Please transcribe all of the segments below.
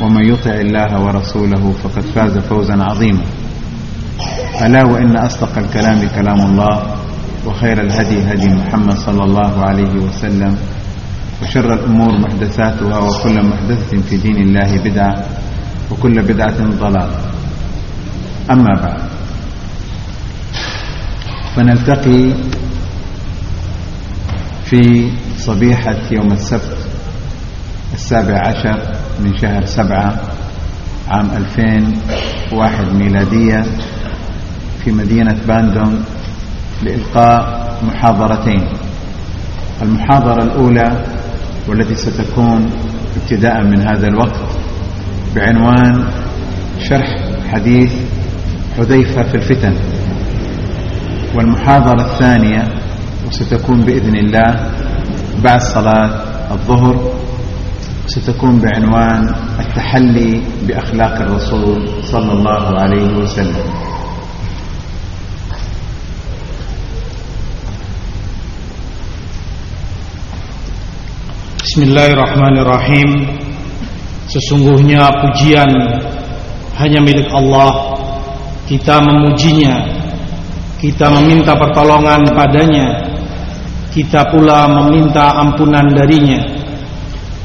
ومن يطع الله ورسوله فقد فاز فوزا عظيما. ألا وإن أصدق الكلام كلام الله وخير الهدي هدي محمد صلى الله عليه وسلم وشر الأمور محدثاتها وكل محدثة في دين الله بدعة وكل بدعة ضلال أما بعد. فنلتقي في صبيحة يوم السبت السابع عشر من شهر سبعة عام 2001 ميلادية في مدينة باندونغ لإلقاء محاضرتين. المحاضرة الأولى والتي ستكون ابتداء من هذا الوقت بعنوان شرح حديث حذيفة في الفتن. والمحاضرة الثانية وستكون بإذن الله بعد صلاة الظهر ستكون بعنوان التحلي بأخلاق الرسول صلى الله عليه وسلم Bismillahirrahmanirrahim Sesungguhnya pujian hanya milik Allah Kita memujinya Kita meminta pertolongan padanya Kita pula meminta ampunan darinya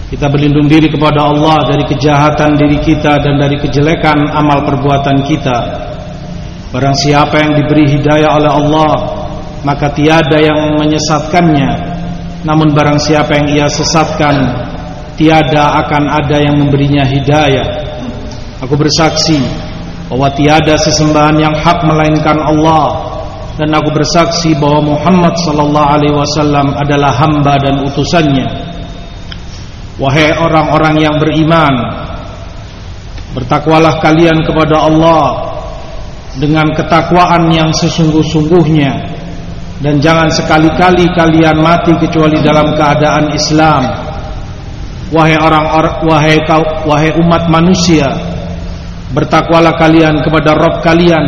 Kita berlindung diri kepada Allah Dari kejahatan diri kita Dan dari kejelekan amal perbuatan kita. Barang siapa yang diberi hidayah oleh Allah Maka tiada yang menyesatkannya. Namun barang siapa yang ia sesatkan Tiada akan ada yang memberinya hidayah. Aku bersaksi Bahwa tiada sesembahan yang hak melainkan Allah. Dan aku bersaksi bahwa Muhammad sallallahu alaihi wasallam adalah hamba dan utusannya Wahai orang-orang yang beriman Bertakwalah kalian kepada Allah Dengan ketakwaan yang sesungguh-sungguhnya dan jangan sekali-kali kalian mati kecuali dalam keadaan Islam. Wahai orang, or, wahai wahai umat manusia, bertakwalah kalian kepada Rabb kalian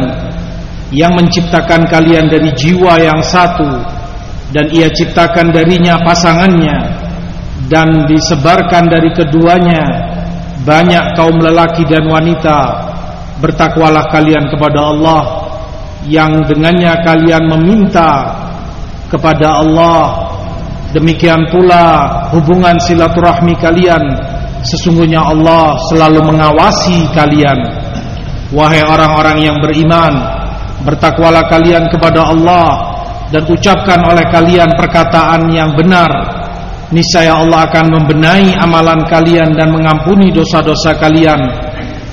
yang menciptakan kalian dari jiwa yang satu dan ia ciptakan darinya pasangannya dan disebarkan dari keduanya banyak kaum lelaki dan wanita. Bertakwalah kalian kepada Allah yang dengannya kalian meminta kepada Allah demikian pula hubungan silaturahmi kalian sesungguhnya Allah selalu mengawasi kalian wahai orang-orang yang beriman bertakwalah kalian kepada Allah dan ucapkan oleh kalian perkataan yang benar niscaya Allah akan membenahi amalan kalian dan mengampuni dosa-dosa kalian.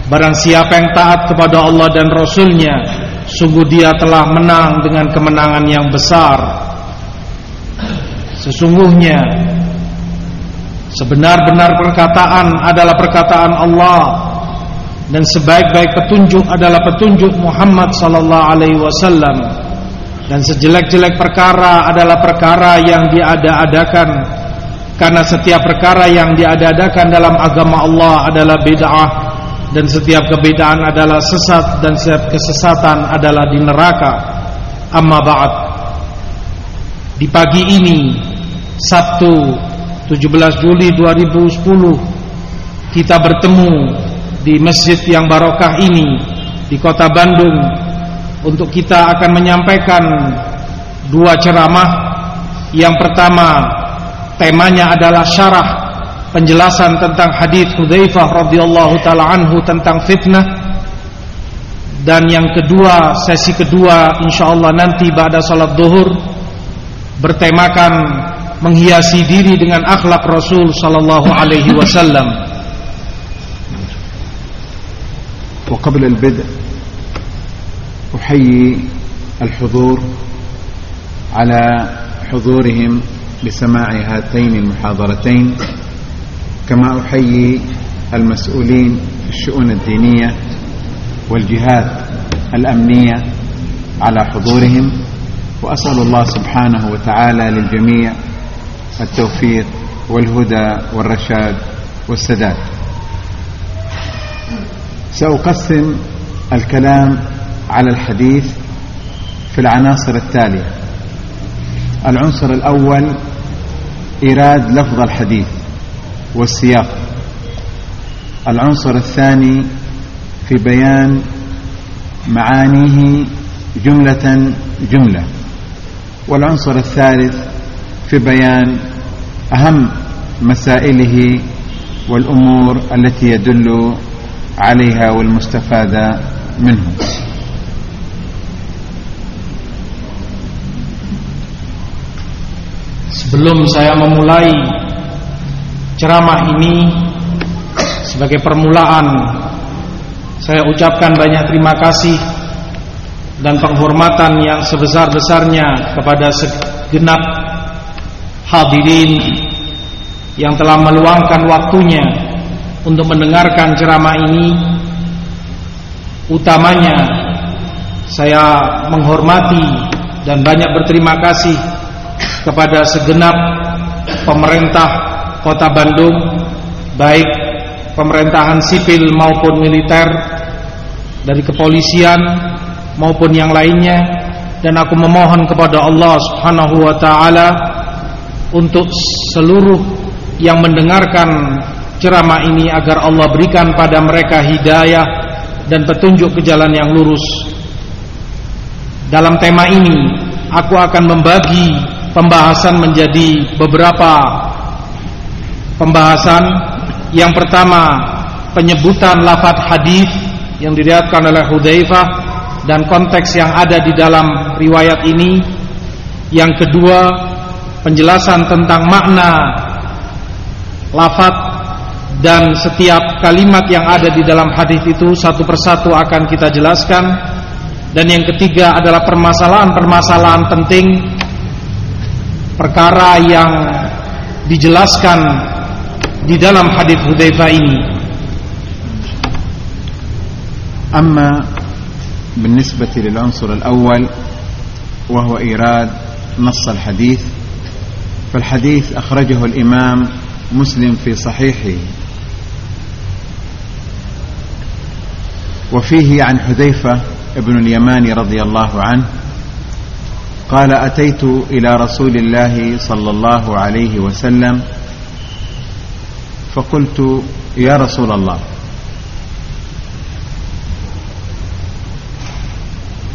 Barang siapa yang taat kepada Allah dan Rasulnya Sungguh dia telah menang dengan kemenangan yang besar. Sesungguhnya Sebenar-benar perkataan adalah perkataan Allah Dan sebaik-baik petunjuk adalah petunjuk Muhammad sallallahu alaihi wasallam Dan sejelek-jelek perkara adalah perkara yang diada-adakan Karena setiap perkara yang diada-adakan dalam agama Allah adalah bid'ah dan setiap kebedaan adalah sesat dan setiap kesesatan adalah di neraka. Amma ba'd. Di pagi ini Sabtu 17 Juli 2010 kita bertemu di masjid yang barokah ini di Kota Bandung untuk kita akan menyampaikan dua ceramah. Yang pertama temanya adalah syarah penjelasan tentang hadis Hudzaifah radhiyallahu taala anhu tentang fitnah dan yang kedua sesi kedua insyaallah nanti pada salat duhur bertemakan menghiasi diri dengan akhlak Rasul sallallahu alaihi wasallam. وقبل البدء أحيي الحضور على حضورهم لسماع هاتين المحاضرتين كما أحيي المسؤولين في الشؤون الدينية والجهات الأمنية على حضورهم وأسأل الله سبحانه وتعالى للجميع التوفيق والهدى والرشاد والسداد. سأقسم الكلام على الحديث في العناصر التالية. العنصر الأول إيراد لفظ الحديث والسياق. العنصر الثاني في بيان معانيه جملة جملة. والعنصر الثالث في بيان أهم مسائله والأمور التي يدل عليها والمستفادة منه. Sebelum saya memulai ceramah ini sebagai permulaan saya ucapkan banyak terima kasih dan penghormatan yang sebesar-besarnya kepada segenap hadirin yang telah meluangkan waktunya untuk mendengarkan ceramah ini. Utamanya saya menghormati dan banyak berterima kasih kepada segenap pemerintah Kota Bandung baik pemerintahan sipil maupun militer dari kepolisian maupun yang lainnya dan aku memohon kepada Allah Subhanahu wa taala untuk seluruh yang mendengarkan ceramah ini agar Allah berikan pada mereka hidayah dan petunjuk ke jalan yang lurus. Dalam tema ini aku akan membagi pembahasan menjadi beberapa pembahasan yang pertama penyebutan lafaz hadis yang diriatkan oleh Hudzaifah dan konteks yang ada di dalam riwayat ini. Yang kedua, penjelasan tentang makna lafaz dan setiap kalimat yang ada di dalam hadis itu satu persatu akan kita jelaskan. Dan yang ketiga adalah permasalahan-permasalahan penting perkara yang dijelaskan di dalam hadis Hudzaifah ini. أما بالنسبة للعنصر الأول وهو إيراد نص الحديث فالحديث أخرجه الإمام مسلم في صحيحه وفيه عن حذيفة ابن اليمان رضي الله عنه قال أتيت إلى رسول الله صلى الله عليه وسلم فقلت يا رسول الله.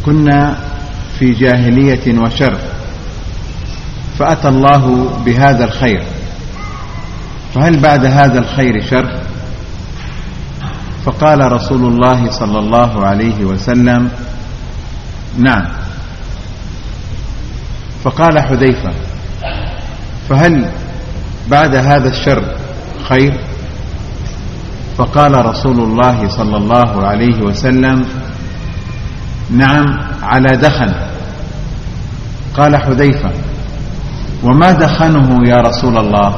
كنا في جاهلية وشر فأتى الله بهذا الخير. فهل بعد هذا الخير شر؟ فقال رسول الله صلى الله عليه وسلم نعم. فقال حذيفة فهل بعد هذا الشر خير؟ فقال رسول الله صلى الله عليه وسلم نعم على دخن. قال حذيفة وما دخنه يا رسول الله؟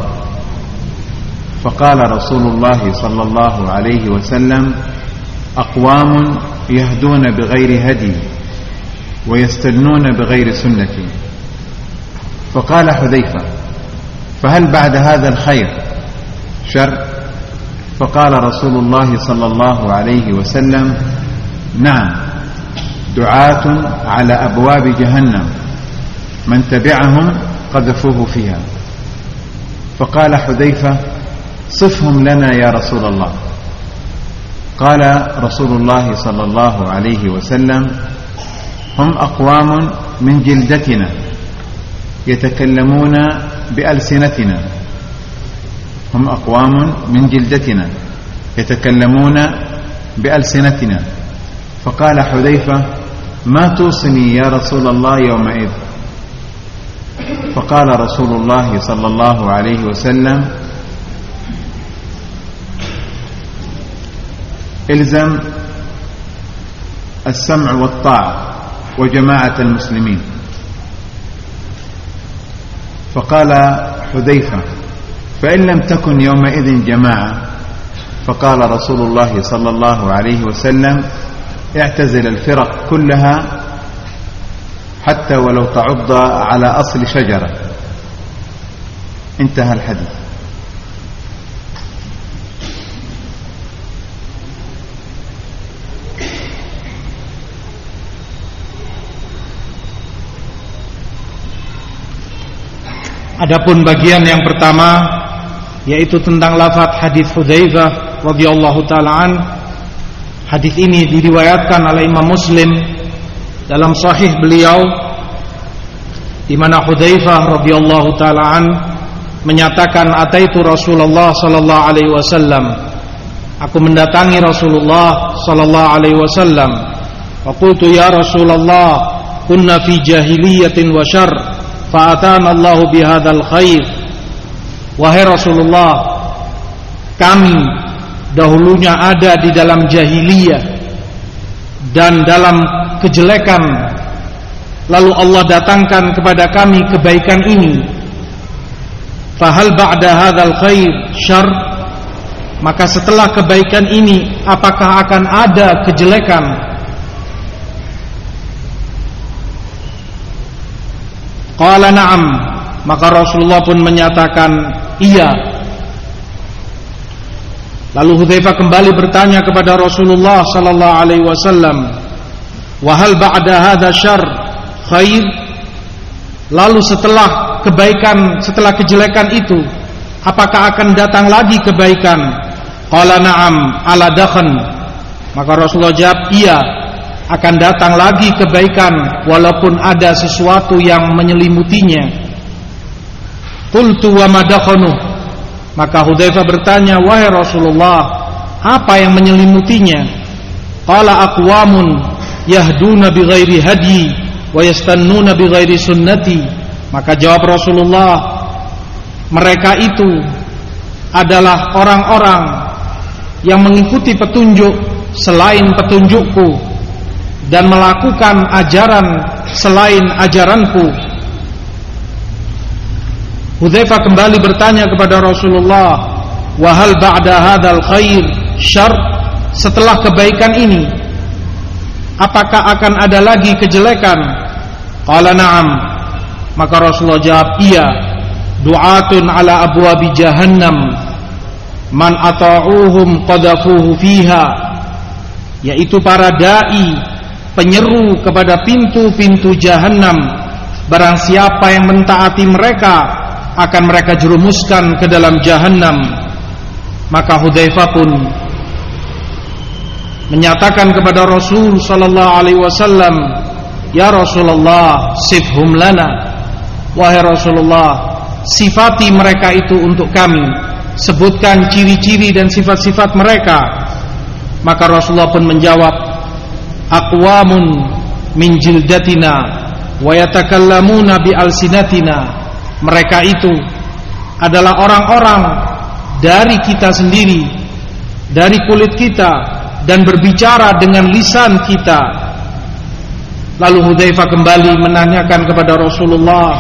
فقال رسول الله صلى الله عليه وسلم أقوام يهدون بغير هدي ويستنون بغير سنتي فقال حذيفة فهل بعد هذا الخير شر؟ فقال رسول الله صلى الله عليه وسلم نعم دعاة على أبواب جهنم من تبعهم قذفوه فيها. فقال حذيفة صفهم لنا يا رسول الله. قال رسول الله صلى الله عليه وسلم هم أقوام من جلدتنا. يتكلمون بألسنتنا. هم أقوام من جلدتنا. يتكلمون بألسنتنا. فقال حذيفة ما توصني يا رسول الله يومئذ؟ فقال رسول الله صلى الله عليه وسلم إلزم السمع والطاعة وجماعة المسلمين. فقال حذيفة فإن لم تكن يومئذ جماعة فقال رسول الله صلى الله عليه وسلم اعتزل الفرق كلها حتى ولو تعض على أصل شجرة. انتهى الحديث. Adapun bagian yang pertama yaitu tentang lafaz hadis Hudzaifah radhiyallahu taala an. Hadis ini diriwayatkan oleh Imam Muslim dalam sahih beliau di mana Hudzaifah radhiyallahu taala an menyatakan ataitu Rasulullah sallallahu alaihi wasallam aku mendatangi Rasulullah sallallahu alaihi wasallam wa qultu ya Rasulullah kunna fi jahiliyatin wa syarr fa'atana Allah bihadzal khair. Wahai Rasulullah kami dahulunya ada di dalam jahiliyah dan dalam kejelekan. Lalu Allah datangkan kepada kami kebaikan ini. Fahal ba'da hadzal khair syar? Maka setelah kebaikan ini apakah akan ada kejelekan Qala na'am Maka Rasulullah pun menyatakan Iya Lalu Hudzaifah kembali bertanya kepada Rasulullah sallallahu alaihi wasallam, "Wa hal ba'da hadza syarr khair?" Lalu setelah kebaikan, setelah kejelekan itu, apakah akan datang lagi kebaikan? Qala na'am ala dakhan. Maka Rasulullah jawab, "Iya." Akan datang lagi kebaikan walaupun ada sesuatu yang menyelimutinya. Qultu wa madakhanu. Maka Hudzaifah bertanya, "Wahai Rasulullah, apa yang menyelimutinya?" Qala aqwamun yahduna bighairi hadyi wa yastannuna bighairi sunnati. Maka jawab Rasulullah, mereka itu adalah orang-orang yang mengikuti petunjuk selain petunjukku dan melakukan ajaran selain ajaranku. Hudzaifah kembali bertanya kepada Rasulullah wahal ba'da hadzal khair syar? Setelah kebaikan ini apakah akan ada lagi kejelekan? Qala na'am. Maka Rasulullah jawab iya du'atun ala abwabi jahannam. Man ata'uhum qadafuhu fiha. Yaitu para dai penyeru kepada pintu-pintu jahanam barang siapa yang mentaati mereka akan mereka jerumuskan ke dalam jahanam maka Hudzaifah pun menyatakan kepada Rasul sallallahu alaihi wasallam ya Rasulullah sifhum lana. Wahai Rasulullah sifati mereka itu untuk kami. Sebutkan ciri-ciri dan sifat-sifat mereka. Maka Rasulullah pun menjawab aqwamun min jildatina wa yatakallamuna bi alsinatina. Mereka itu adalah orang-orang dari kita sendiri dari kulit kita dan berbicara dengan lisan kita. Lalu Hudzaifah kembali menanyakan kepada Rasulullah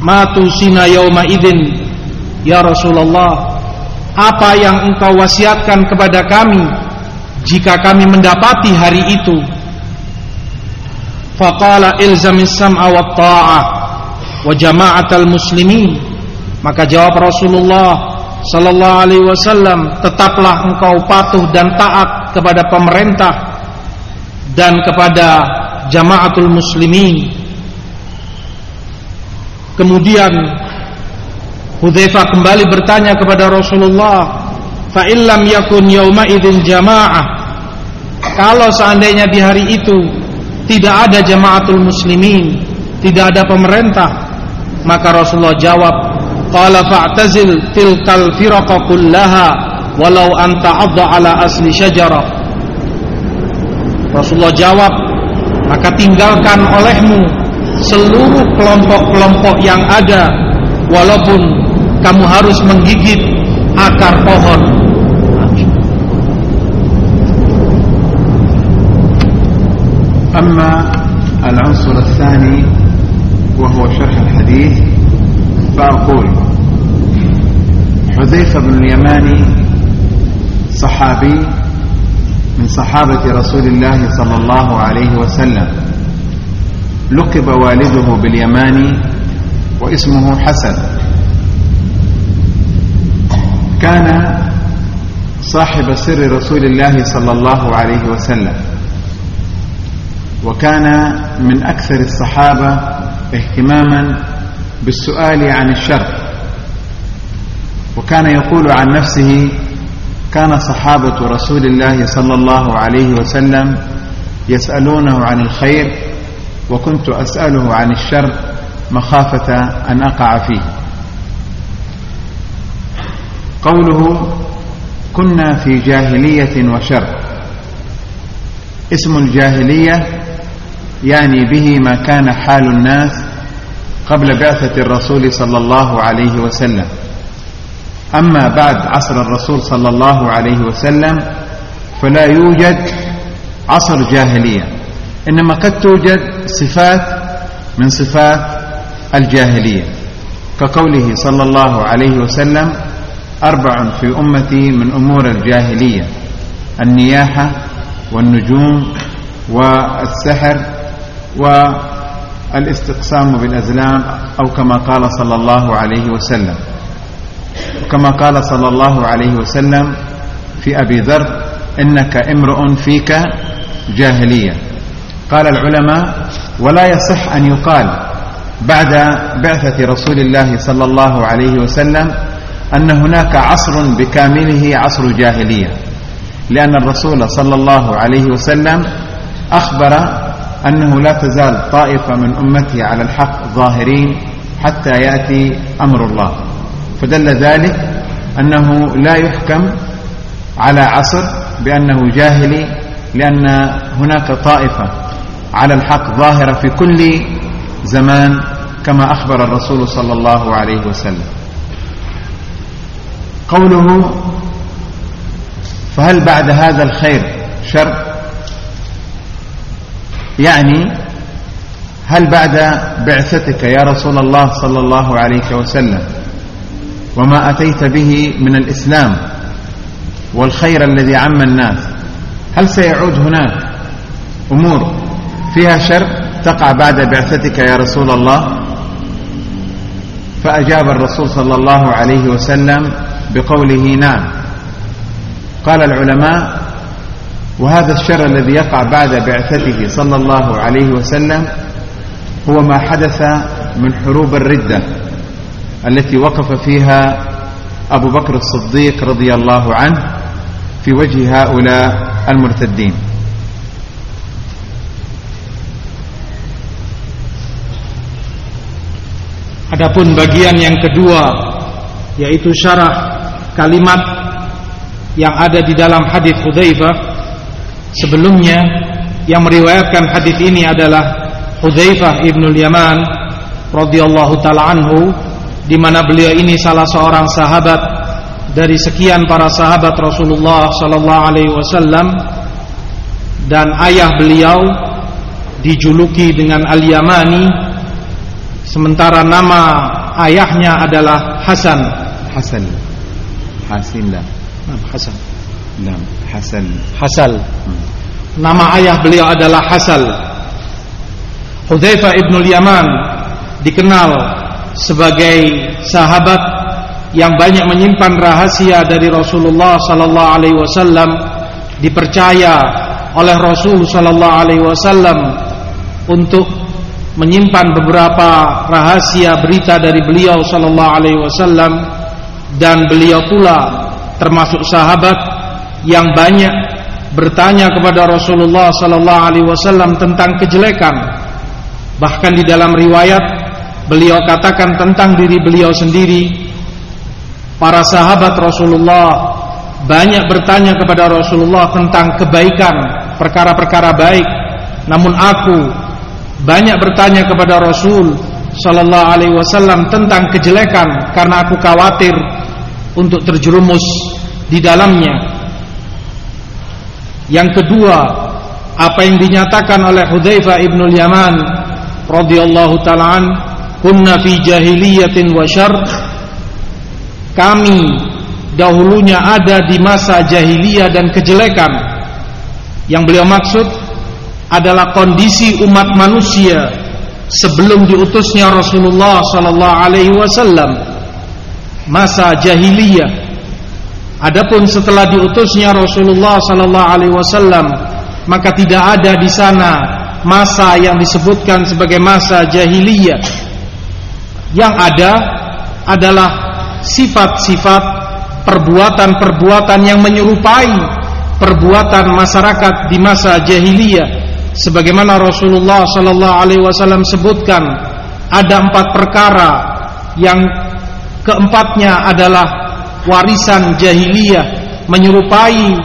matu sina yauma idin ya Rasulullah? Apa yang engkau wasiatkan kepada kami jika kami mendapati hari itu faqala ilzamis sam'a wa ta'ah wa jama'atal muslimin maka jawab Rasulullah sallallahu alaihi wasallam tetaplah engkau patuh dan taat kepada pemerintah dan kepada jamaatul muslimin. Kemudian Hudzaifah kembali bertanya kepada Rasulullah fa illam yakun yauma idzin jamaah. Kalau seandainya di hari itu tidak ada jamaatul muslimin tidak ada pemerintah maka Rasulullah jawab qala fa'tazil tilkal firaqa kullaha walau anta ala asli syajarah. Rasulullah jawab maka tinggalkan olehmu seluruh kelompok-kelompok yang ada walaupun kamu harus menggigit akar pohon أما العنصر الثاني وهو شرح الحديث فأقول حذيفة بن اليماني صحابي من صحابة رسول الله صلى الله عليه وسلم. لقب والده باليماني واسمه حسن. كان صاحب سر رسول الله صلى الله عليه وسلم. وكان من أكثر الصحابة اهتماما بالسؤال عن الشر. وكان يقول عن نفسه كان صحابة رسول الله صلى الله عليه وسلم يسألونه عن الخير وكنت أسأله عن الشر مخافة أن أقع فيه. قوله كنا في جاهلية وشر اسم الجاهلية يعني به ما كان حال الناس قبل بعثة الرسول صلى الله عليه وسلم. أما بعد عصر الرسول صلى الله عليه وسلم فلا يوجد عصر جاهلية إنما قد توجد صفات من صفات الجاهلية. كقوله صلى الله عليه وسلم أربع في أمتي من أمور الجاهلية النياحة والنجوم والسحر والاستقسام بالأزلام أو كما قال صلى الله عليه وسلم. وكما قال صلى الله عليه وسلم في أبي ذر إنك امرؤ فيك جاهلية. قال العلماء ولا يصح أن يقال بعد بعثة رسول الله صلى الله عليه وسلم أن هناك عصر بكامله عصر جاهلية. لأن الرسول صلى الله عليه وسلم أخبر أنه لا تزال طائفة من أمته على الحق ظاهرين حتى يأتي أمر الله. فدل ذلك أنه لا يحكم على عصر بأنه جاهلي لأن هناك طائفة على الحق ظاهرة في كل زمان كما أخبر الرسول صلى الله عليه وسلم. قوله فهل بعد هذا الخير شر؟ يعني هل بعد بعثتك يا رسول الله صلى الله عليه وسلم وما أتيت به من الإسلام والخير الذي عم الناس هل سيعود هناك أمور فيها شر تقع بعد بعثتك يا رسول الله؟ فأجاب الرسول صلى الله عليه وسلم بقوله نعم. قال العلماء وهذا الشر الذي يقع بعد بعثته صلى الله عليه وسلم هو ما حدث من حروب الردة التي وقف فيها أبو بكر الصديق رضي الله عنه في وجه هؤلاء المرتدين. Adapun bagian yang kedua yaitu syarah kalimat yang ada di dalam hadis Hudzaifah sebelumnya yang meriwayatkan hadis ini adalah Hudzaifah ibnu Yaman radhiyallahu taala anhu di mana beliau ini salah seorang sahabat dari sekian para sahabat Rasulullah sallallahu alaihi wasallam dan ayah beliau dijuluki dengan Al-Yamani Sementara nama ayahnya adalah Hasan. Hasan. Hasinlah. Hasan. Nam Hasan. Hasal. Hmm. Nama ayah beliau adalah Hasal. Hudzaifah ibn Yaman dikenal sebagai sahabat yang banyak menyimpan rahasia dari Rasulullah sallallahu alaihi wasallam dipercaya oleh Rasul sallallahu alaihi wasallam untuk menyimpan beberapa rahasia berita dari beliau sallallahu alaihi wasallam dan beliau pula termasuk sahabat yang banyak bertanya kepada Rasulullah sallallahu alaihi wasallam tentang kejelekan. Bahkan di dalam riwayat beliau katakan tentang diri beliau sendiri para sahabat Rasulullah banyak bertanya kepada Rasulullah tentang kebaikan perkara-perkara baik. Namun aku banyak bertanya kepada Rasul sallallahu alaihi wasallam tentang kejelekan karena aku khawatir untuk terjerumus di dalamnya. Yang kedua, apa yang dinyatakan oleh Hudzaifah ibnul Yaman radhiyallahu taala kunna fi jahiliyatin wa syarr. Kami dahulunya ada di masa jahiliyah dan kejelekan. Yang beliau maksud adalah kondisi umat manusia sebelum diutusnya Rasulullah sallallahu alaihi wasallam. Masa jahiliyah adapun setelah diutusnya Rasulullah sallallahu alaihi wasallam maka tidak ada di sana masa yang disebutkan sebagai masa jahiliyah. Yang ada adalah sifat-sifat perbuatan-perbuatan yang menyerupai perbuatan masyarakat di masa jahiliyah. Sebagaimana Rasulullah sallallahu alaihi wasallam sebutkan ada empat perkara. Yang keempatnya adalah warisan jahiliyah menyerupai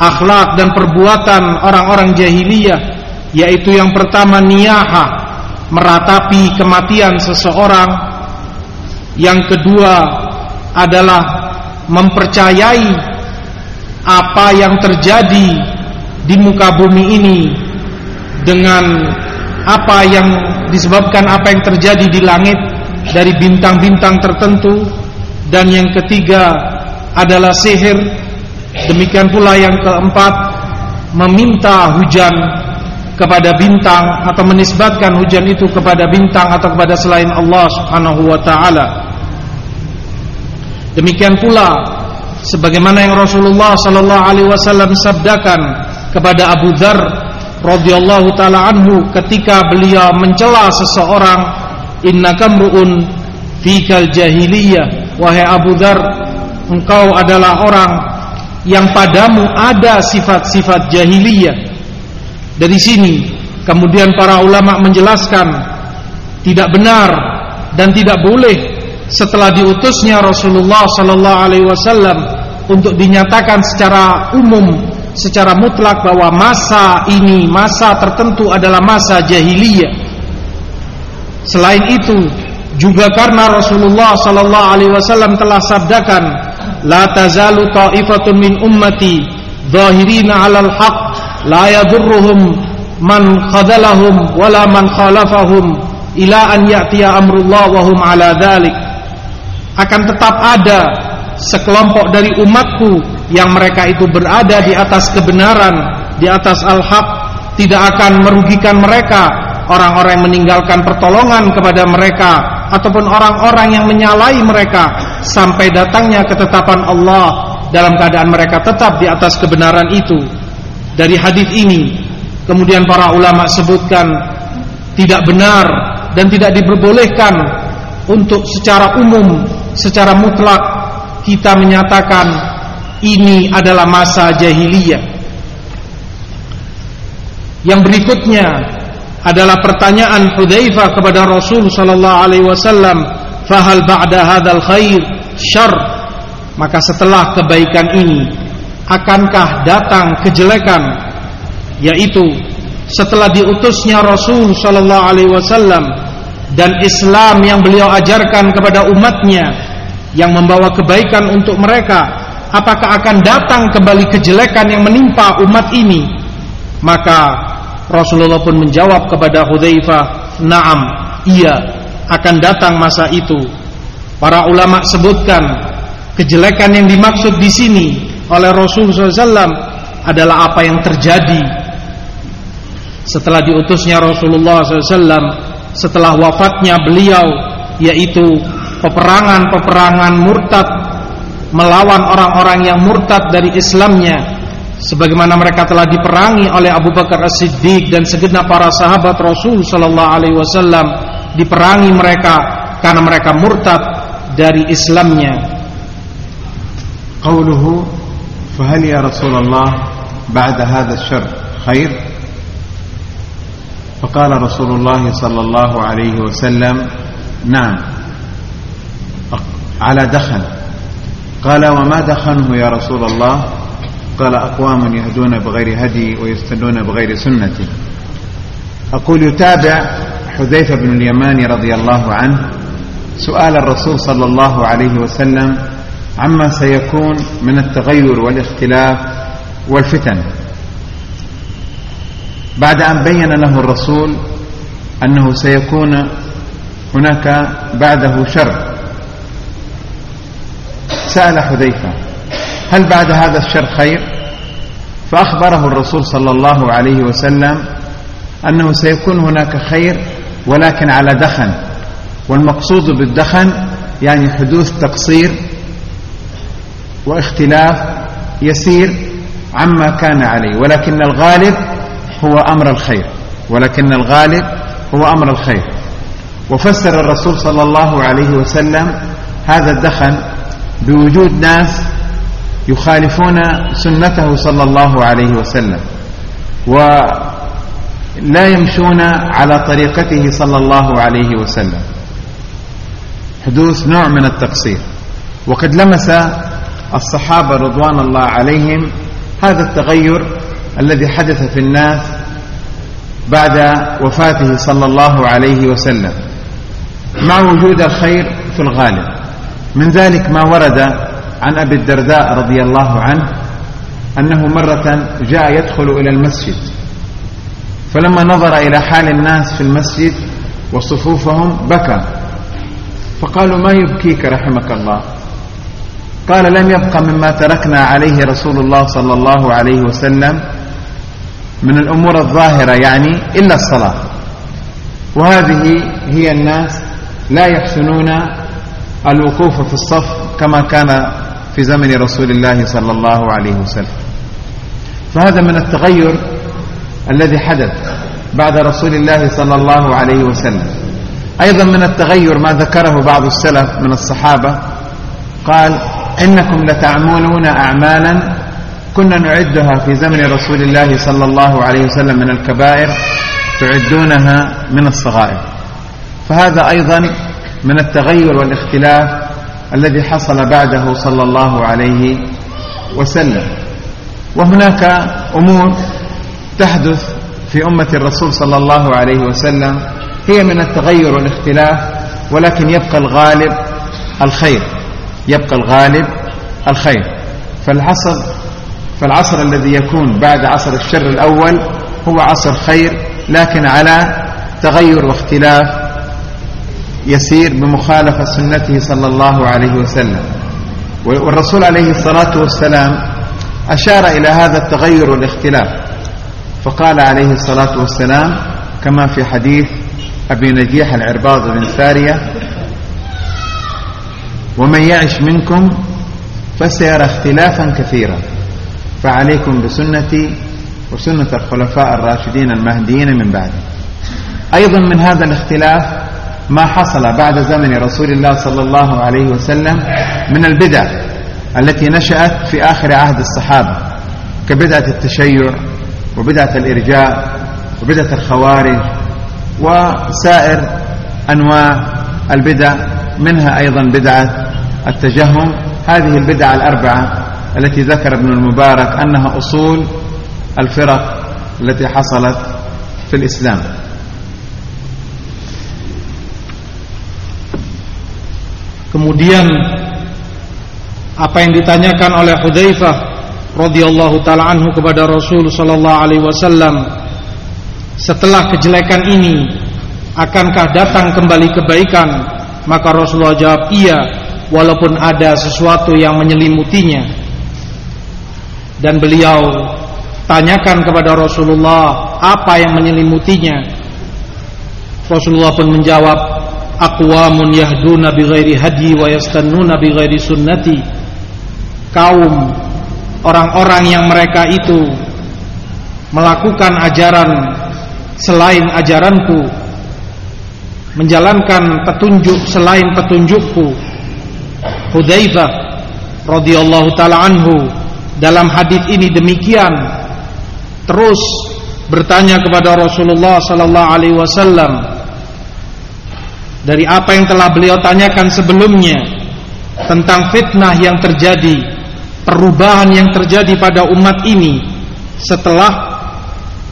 akhlak dan perbuatan orang-orang jahiliyah yaitu yang pertama niyaha meratapi kematian seseorang. Yang kedua adalah mempercayai apa yang terjadi di muka bumi ini dengan apa yang disebabkan apa yang terjadi di langit dari bintang-bintang tertentu dan yang ketiga adalah sihir. Demikian pula yang keempat meminta hujan kepada bintang atau menisbatkan hujan itu kepada bintang atau kepada selain Allah Subhanahu wa taala. Demikian pula sebagaimana yang Rasulullah sallallahu alaihi wasallam sabdakan kepada Abu Dzar radhiyallahu taala anhu ketika beliau mencela seseorang innaka mruun fikal jahiliyah wahai Abu Dzar engkau adalah orang yang padamu ada sifat-sifat jahiliyah dari sini kemudian para ulama menjelaskan tidak benar dan tidak boleh setelah diutusnya Rasulullah sallallahu alaihi wasallam untuk dinyatakan secara umum secara mutlak bahwa masa ini masa tertentu adalah masa jahiliyah. Selain itu, juga karena Rasulullah sallallahu alaihi wasallam telah sabdakan, "La tazalu ta'ifatun min ummati zahirina 'alal haqq, la yadurruhum man khadalahum wala man khalafahum ila an ya'tiya amrullah wa hum 'ala dzalik." Akan tetap ada sekelompok dari umatku yang mereka itu berada di atas kebenaran, di atas al-haq, tidak akan merugikan mereka orang-orang yang meninggalkan pertolongan kepada mereka ataupun orang-orang yang menyalai mereka sampai datangnya ketetapan Allah dalam keadaan mereka tetap di atas kebenaran itu. Dari hadis ini, kemudian para ulama sebutkan tidak benar dan tidak diperbolehkan untuk secara umum, secara mutlak kita menyatakan ini adalah masa jahiliyah. Yang berikutnya adalah pertanyaan Hudzaifah kepada Rasul sallallahu alaihi wasallam, "Fahal ba'da hadzal khair syarr?" Maka setelah kebaikan ini akankah datang kejelekan? Yaitu setelah diutusnya Rasul sallallahu alaihi wasallam dan Islam yang beliau ajarkan kepada umatnya yang membawa kebaikan untuk mereka apakah akan datang kembali kejelekan yang menimpa umat ini maka Rasulullah pun menjawab kepada Hudzaifah na'am iya akan datang masa itu. Para ulama sebutkan kejelekan yang dimaksud di sini oleh Rasulullah SAW adalah apa yang terjadi. Setelah diutusnya Rasulullah SAW setelah wafatnya beliau yaitu peperangan-peperangan murtad melawan orang-orang yang murtad dari Islamnya sebagaimana mereka telah diperangi oleh Abu Bakar As-Siddiq dan segenap para sahabat Rasul sallallahu alaihi wasallam diperangi mereka karena mereka murtad dari Islamnya. Qauluhu فهل يا رسول الله بعد هذا الشر خير فقال رسول الله صلى الله عليه وسلم نعم على دخن قال وما دخنه يا رسول الله قال أقوام يهدون بغير هدي ويستنون بغير سنتي أقول يتابع حذيفة بن اليمان رضي الله عنه سؤال الرسول صلى الله عليه وسلم عما سيكون من التغير والاختلاف والفتن. بعد أن بين له الرسول أنه سيكون هناك بعده شر. سأل حذيفة هل بعد هذا الشر خير؟ فأخبره الرسول صلى الله عليه وسلم أنه سيكون هناك خير ولكن على دخن. والمقصود بالدخن يعني حدوث تقصير واختلاف يسير عما كان عليه. ولكن الغالب هو أمر الخير. ولكن الغالب هو أمر الخير. وفسر الرسول صلى الله عليه وسلم هذا الدخن بوجود ناس يخالفون سنته صلى الله عليه وسلم ولا يمشون على طريقته صلى الله عليه وسلم. حدوث نوع من التقصير. وقد لمس الصحابة رضوان الله عليهم هذا التغير الذي حدث في الناس بعد وفاته صلى الله عليه وسلم مع وجود الخير في الغالب. من ذلك ما ورد عن أبي الدرداء رضي الله عنه أنه مرة جاء يدخل إلى المسجد فلما نظر إلى حال الناس في المسجد وصفوفهم بكى فقالوا ما يبكيك رحمك الله؟ قال لم يبق مما تركنا عليه رسول الله صلى الله عليه وسلم من الأمور الظاهرة يعني إلا الصلاة. وهذه هي الناس لا يحسنون الوقوف في الصف كما كان في زمن رسول الله صلى الله عليه وسلم. فهذا من التغير الذي حدث بعد رسول الله صلى الله عليه وسلم. أيضا من التغير ما ذكره بعض السلف من الصحابة قال إنكم لتعملون أعمالا كنا نعدها في زمن رسول الله صلى الله عليه وسلم من الكبائر تعدونها من الصغائر. فهذا أيضا من التغير والاختلاف الذي حصل بعده صلى الله عليه وسلم. وهناك أمور تحدث في أمة الرسول صلى الله عليه وسلم. هي من التغير والاختلاف ولكن يبقى الغالب الخير. يبقى الغالب الخير. فالعصر فالعصر الذي يكون بعد عصر الشر الأول هو عصر خير لكن على تغير واختلاف يسير بمخالفة سنته صلى الله عليه وسلم. والرسول عليه الصلاة والسلام أشار إلى هذا التغير والاختلاف. فقال عليه الصلاة والسلام كما في حديث أبي نجيح العرباض بن سارية ومن يعش منكم فسيرى اختلافا كثيرا فعليكم بسنتي وسنة الخلفاء الراشدين المهديين من بعدي أيضا من هذا الاختلاف ما حصل بعد زمن رسول الله صلى الله عليه وسلم من البدع التي نشأت في آخر عهد الصحابة كبدعة التشيع وبدعة الإرجاء وبدعة الخوارج وسائر أنواع البدع منها أيضا بدعة التجهم. هذه البدع الأربعة التي ذكر ابن المبارك أنها أصول الفرق التي حصلت في الإسلام. Kemudian apa yang ditanyakan oleh Hudzaifah radhiyallahu taala anhu kepada Rasul sallallahu alaihi wasallam setelah kejelekan ini akankah datang kembali kebaikan? Maka Rasulullah jawab iya walaupun ada sesuatu yang menyelimutinya. Dan beliau tanyakan kepada Rasulullah apa yang menyelimutinya? Rasulullah pun menjawab aqwamun yahduna bighairi hadi wa yastannuna bighairi sunnati. Kaum orang-orang yang mereka itu melakukan ajaran selain ajaranku menjalankan petunjuk selain petunjukku. Hudzaifah radhiyallahu taala anhu dalam hadis ini demikian. Terus bertanya kepada Rasulullah sallallahu alaihi wasallam dari apa yang telah beliau tanyakan sebelumnya tentang fitnah yang terjadi perubahan yang terjadi pada umat ini setelah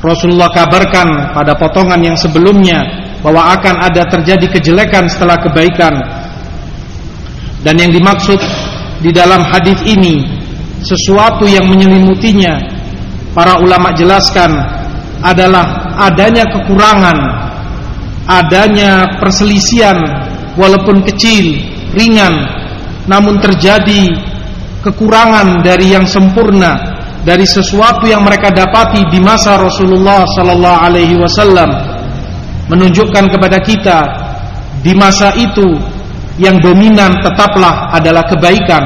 Rasulullah kabarkan pada potongan yang sebelumnya bahwa akan ada terjadi kejelekan setelah kebaikan. Dan yang dimaksud di dalam hadis ini sesuatu yang menyelimutinya para ulama jelaskan adalah adanya kekurangan adanya perselisian walaupun kecil ringan namun terjadi kekurangan dari yang sempurna dari sesuatu yang mereka dapati di masa Rasulullah sallallahu alaihi wasallam menunjukkan kepada kita di masa itu yang dominan tetaplah adalah kebaikan.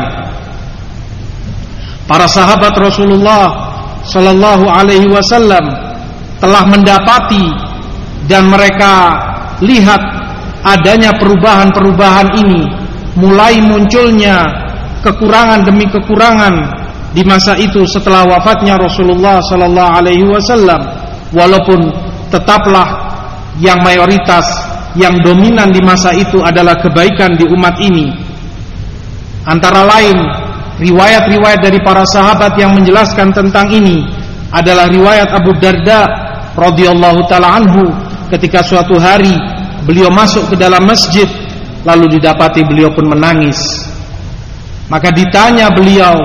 Para sahabat Rasulullah sallallahu alaihi wasallam telah mendapati dan mereka lihat adanya perubahan-perubahan ini. Mulai munculnya kekurangan demi kekurangan di masa itu setelah wafatnya Rasulullah sallallahu alaihi wasallam. Walaupun tetaplah yang mayoritas yang dominan di masa itu adalah kebaikan di umat ini. Antara lain riwayat-riwayat dari para sahabat yang menjelaskan tentang ini adalah riwayat Abu Darda radhiyallahu taala anhu ketika suatu hari beliau masuk ke dalam masjid lalu didapati beliau pun menangis maka ditanya beliau,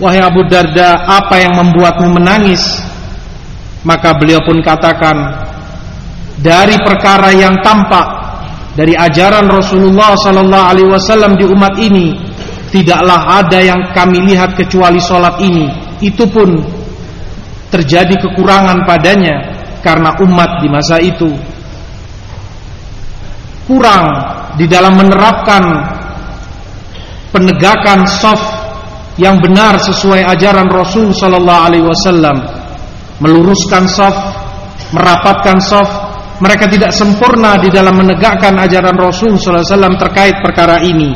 "Wahai Abu Darda, apa yang membuatmu menangis?" Maka beliau pun katakan, "Dari perkara yang tampak dari ajaran Rasulullah sallallahu alaihi wasallam di umat ini, tidaklah ada yang kami lihat kecuali solat ini. Itu pun terjadi kekurangan padanya karena umat di masa itu. Kurang di dalam menerapkan penegakan soft yang benar sesuai ajaran Rasul sallallahu alaihi wasallam. Meluruskan soft merapatkan soft. Mereka tidak sempurna di dalam menegakkan ajaran Rasul sallallahu alaihi wasallam terkait perkara ini.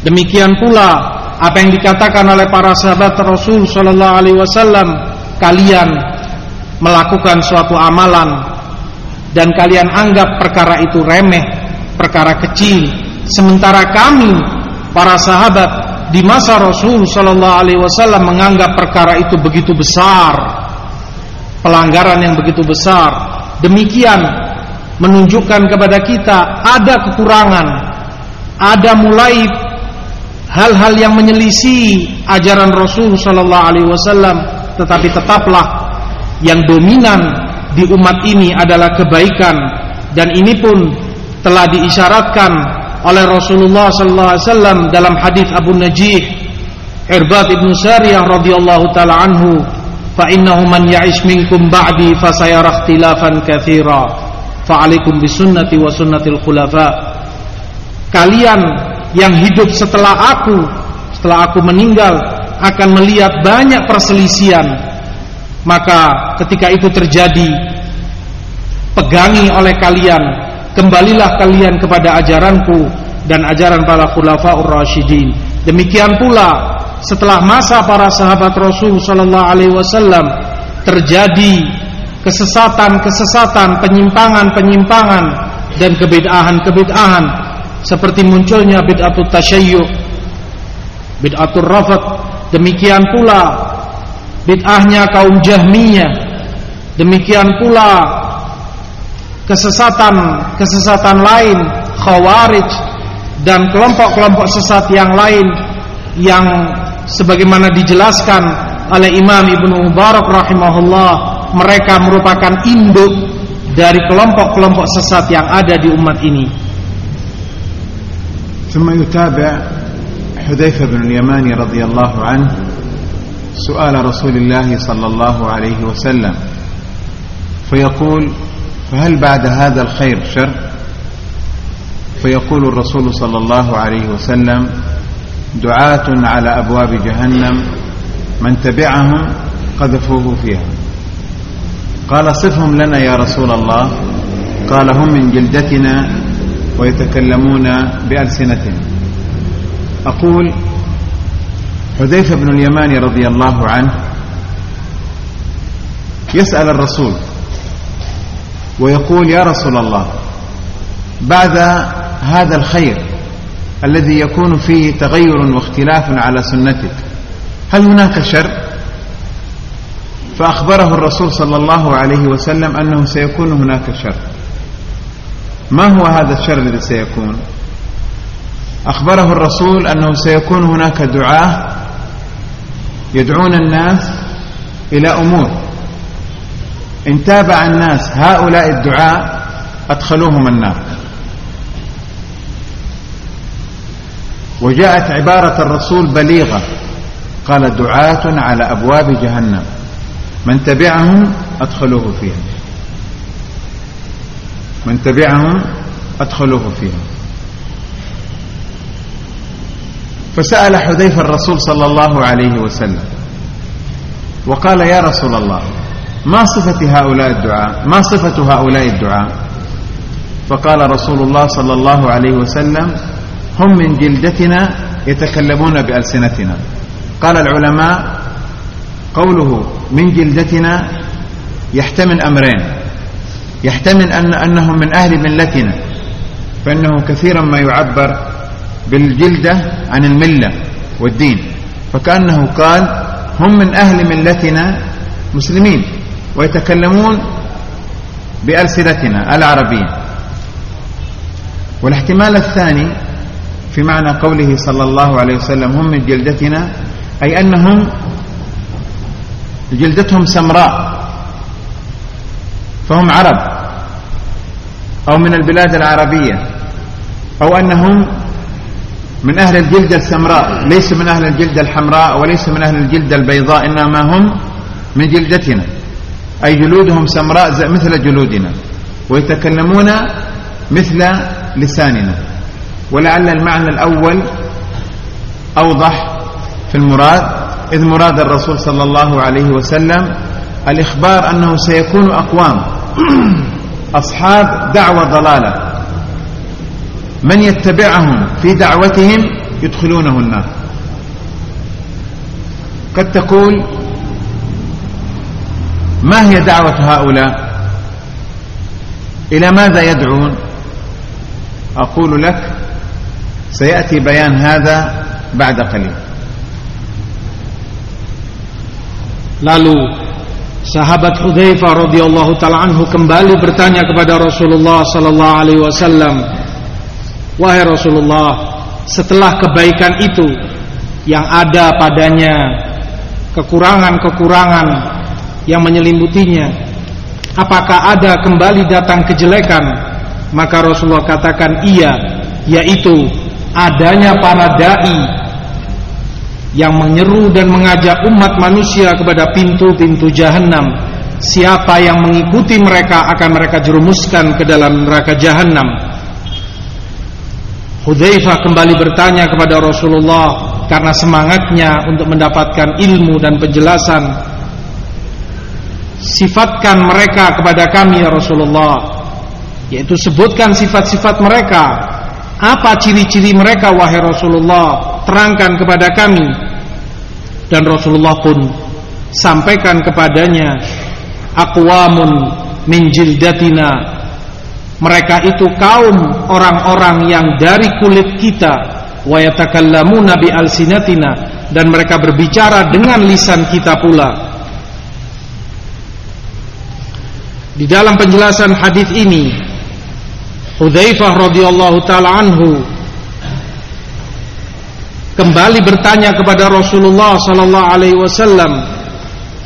Demikian pula apa yang dikatakan oleh para sahabat Rasul sallallahu alaihi wasallam kalian melakukan suatu amalan dan kalian anggap perkara itu remeh perkara kecil Sementara kami para sahabat di masa Rasul Shallallahu Alaihi Wasallam menganggap perkara itu begitu besar, pelanggaran yang begitu besar. Demikian menunjukkan kepada kita ada kekurangan, ada mulai hal-hal yang menyelisih ajaran Rasul Shallallahu Alaihi Wasallam, tetapi tetaplah yang dominan di umat ini adalah kebaikan. Dan ini pun telah diisyaratkan oleh Rasulullah sallallahu alaihi wasallam dalam hadis Abu Najih Irbad ibn Sariyah radhiyallahu taala anhu fa innahu man ya'ish minkum ba'di fa sayara ikhtilafan katsira. Fa alaikum bisunnati wa sunnatil khulafa. Kalian yang hidup setelah aku setelah aku meninggal akan melihat banyak perselisihan maka ketika itu terjadi pegangi oleh kalian kembalilah kalian kepada ajaranku dan ajaran para khulafaur rasyidin. Demikian pula setelah masa para sahabat Rasul sallallahu alaihi wasallam terjadi kesesatan-kesesatan, penyimpangan-penyimpangan dan kebid'ahan-kebid'ahan. Seperti munculnya bid'atul tasyayyu, bid'atul rafat, demikian pula bid'ahnya kaum Jahmiyah, demikian pula kesesatan kesesatan lain khawarij dan kelompok-kelompok sesat yang lain yang sebagaimana dijelaskan oleh Imam Ibnu Mubarak rahimahullah mereka merupakan induk dari kelompok-kelompok sesat yang ada di umat ini. ثم يتابع حذيفة بن اليمان رضي الله عنه سؤال رسول الله صلى الله عليه وسلم فيقول فهل بعد هذا الخير شر؟ فيقول الرسول صلى الله عليه وسلم دعاة على أبواب جهنم من تبعهم قذفوه فيها. قال صفهم لنا يا رسول الله. قال هم من جلدتنا ويتكلمون بألسنتنا أقول حذيفة بن اليمان رضي الله عنه يسأل الرسول ويقول يا رسول الله بعد هذا الخير الذي يكون فيه تغير واختلاف على سنتك هل هناك شر؟ فأخبره الرسول صلى الله عليه وسلم أنه سيكون هناك شر. ما هو هذا الشر الذي سيكون؟ أخبره الرسول أنه سيكون هناك دعاة يدعون الناس إلى أمور. إن تابع الناس هؤلاء الدعاء أدخلوهم النار. وجاءت عبارة الرسول بليغة. قال دعاة على أبواب جهنم. من تبعهم أدخلوه فيها. من تبعهم أدخلوه فيها. فسأل حذيفة الرسول صلى الله عليه وسلم وقال يا رسول الله ما صفة هؤلاء الدعاء؟ ما صفة هؤلاء الدعاء؟ فقال رسول الله صلى الله عليه وسلم هم من جلدتنا يتكلمون بألسنتنا. قال العلماء قوله من جلدتنا يحتمل أمرين يحتمل أن أنهم من أهل ملتنا فإنه كثيرا ما يعبر بالجلدة عن الملة والدين فكأنه قال هم من أهل ملتنا مسلمين ويتكلمون بألسنتنا العربية والاحتمال الثاني في معنى قوله صلى الله عليه وسلم هم من جلدتنا أي أنهم جلدتهم سمراء فهم عرب أو من البلاد العربية أو أنهم من أهل الجلدة السمراء ليس من أهل الجلدة الحمراء وليس من أهل الجلدة البيضاء إنما هم من جلدتنا. أي جلودهم سمراء مثل جلودنا ويتكلمون مثل لساننا. ولعل المعنى الأول أوضح في المراد إذ مراد الرسول صلى الله عليه وسلم الإخبار أنه سيكون أقوام أصحاب دعوة ضلالة. من يتبعهم في دعوتهم يدخلونه النار قد تقول ما هي دعوة هؤلاء إلى ماذا يدعون أقول لك سيأتي بيان هذا بعد قليل Lalu sahabat Hudzaifah radhiyallahu taala anhu kembali bertanya kepada Rasulullah sallallahu alaihi wasallam, "Wahai Rasulullah, setelah kebaikan itu yang ada padanya kekurangan-kekurangan yang menyelimutinya, apakah ada kembali datang kejelekan?" Maka Rasulullah katakan, "Iya, yaitu adanya para dai yang menyeru dan mengajak umat manusia kepada pintu-pintu jahanam. Siapa yang mengikuti mereka akan mereka jerumuskan ke dalam neraka jahanam. Hudzaifah kembali bertanya kepada Rasulullah karena semangatnya untuk mendapatkan ilmu dan penjelasan. Sifatkan mereka kepada kami ya Rasulullah, yaitu sebutkan sifat-sifat mereka. Apa ciri-ciri mereka wahai Rasulullah? terangkan kepada kami dan Rasulullah pun sampaikan kepadanya aqwamun min jildatina mereka itu kaum orang-orang yang dari kulit kita. Wa yatakallamuna bi alsinatina dan mereka berbicara dengan lisan kita pula. Di dalam penjelasan hadis ini Hudzaifah radhiyallahu taala anhu kembali bertanya kepada Rasulullah sallallahu alaihi wasallam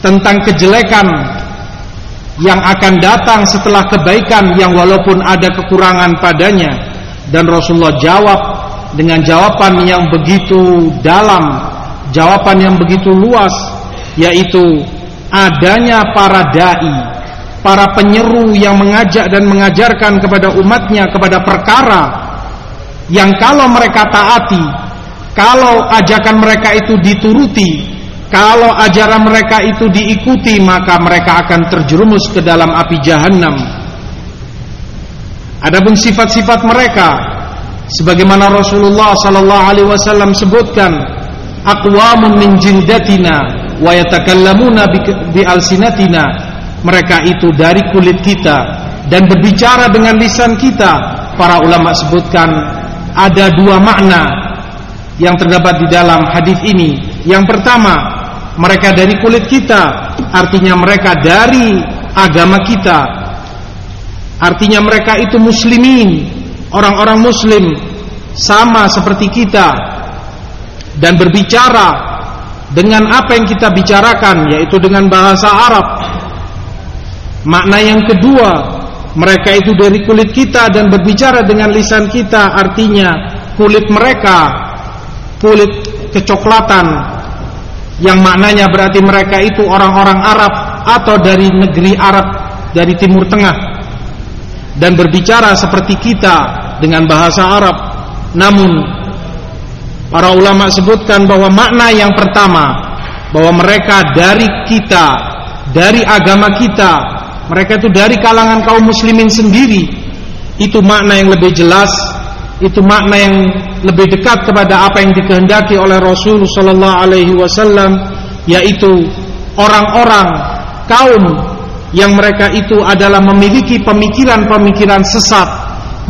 tentang kejelekan yang akan datang setelah kebaikan yang walaupun ada kekurangan padanya. Dan Rasulullah jawab dengan jawaban yang begitu dalam, jawaban yang begitu luas yaitu adanya para dai, para penyeru yang mengajak dan mengajarkan kepada umatnya kepada perkara yang kalau mereka taati kalau ajakan mereka itu dituruti, kalau ajaran mereka itu diikuti, maka mereka akan terjerumus ke dalam api jahanam. Adapun sifat-sifat mereka, sebagaimana Rasulullah sallallahu alaihi wasallam sebutkan, aqwamun min jindatina wa yatakallamuna bi alsinatina. Mereka itu dari kulit kita dan berbicara dengan lisan kita. Para ulama sebutkan ada dua makna yang terdapat di dalam hadis ini. Yang pertama, mereka dari kulit kita, artinya mereka dari agama kita. Artinya mereka itu muslimin, orang-orang muslim sama seperti kita. Dan berbicara dengan apa yang kita bicarakan yaitu dengan bahasa Arab. Makna yang kedua, mereka itu dari kulit kita dan berbicara dengan lisan kita. Artinya kulit mereka kulit kecoklatan yang maknanya berarti mereka itu orang-orang Arab atau dari negeri Arab dari Timur Tengah. Dan berbicara seperti kita dengan bahasa Arab. Namun para ulama sebutkan bahwa makna yang pertama bahwa mereka dari kita dari agama kita mereka itu dari kalangan kaum muslimin sendiri itu makna yang lebih jelas itu makna yang lebih dekat kepada apa yang dikehendaki oleh Rasul sallallahu alaihi wasallam yaitu orang-orang kaum yang mereka itu adalah memiliki pemikiran-pemikiran sesat,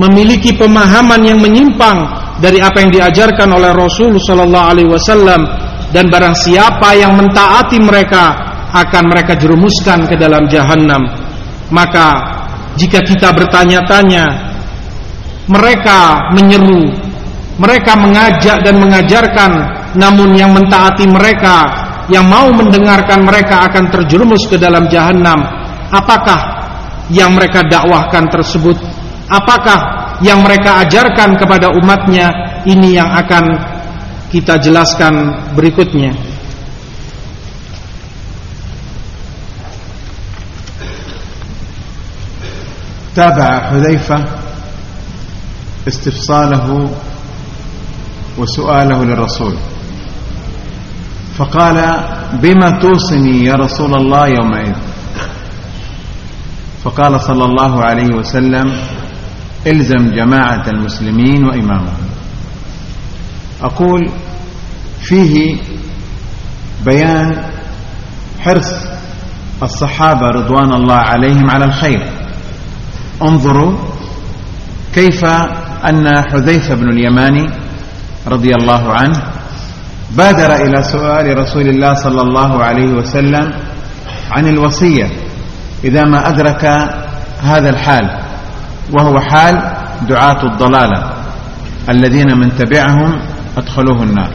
memiliki pemahaman yang menyimpang dari apa yang diajarkan oleh Rasul sallallahu alaihi wasallam dan barang siapa yang mentaati mereka akan mereka jerumuskan ke dalam jahanam. Maka jika kita bertanya-tanya, mereka menyeru, mereka mengajak dan mengajarkan, namun yang mentaati mereka, yang mau mendengarkan mereka akan terjerumus ke dalam jahanam. Apakah yang mereka dakwahkan tersebut? Apakah yang mereka ajarkan kepada umatnya ini yang akan kita jelaskan berikutnya. تابع حذيفة استفصاله وسؤاله للرسول. فقال بما توصني يا رسول الله يومئذ؟ فقال صلى الله عليه وسلم إلزم جماعة المسلمين وإمامهم. أقول فيه بيان حرص الصحابة رضوان الله عليهم على الخير. انظروا كيف أن حذيفة بن اليماني رضي الله عنه بادر إلى سؤال رسول الله صلى الله عليه وسلم عن الوصية إذا ما أدرك هذا الحال وهو حال دعاة الضلالة الذين من تبعهم أدخلوه النار.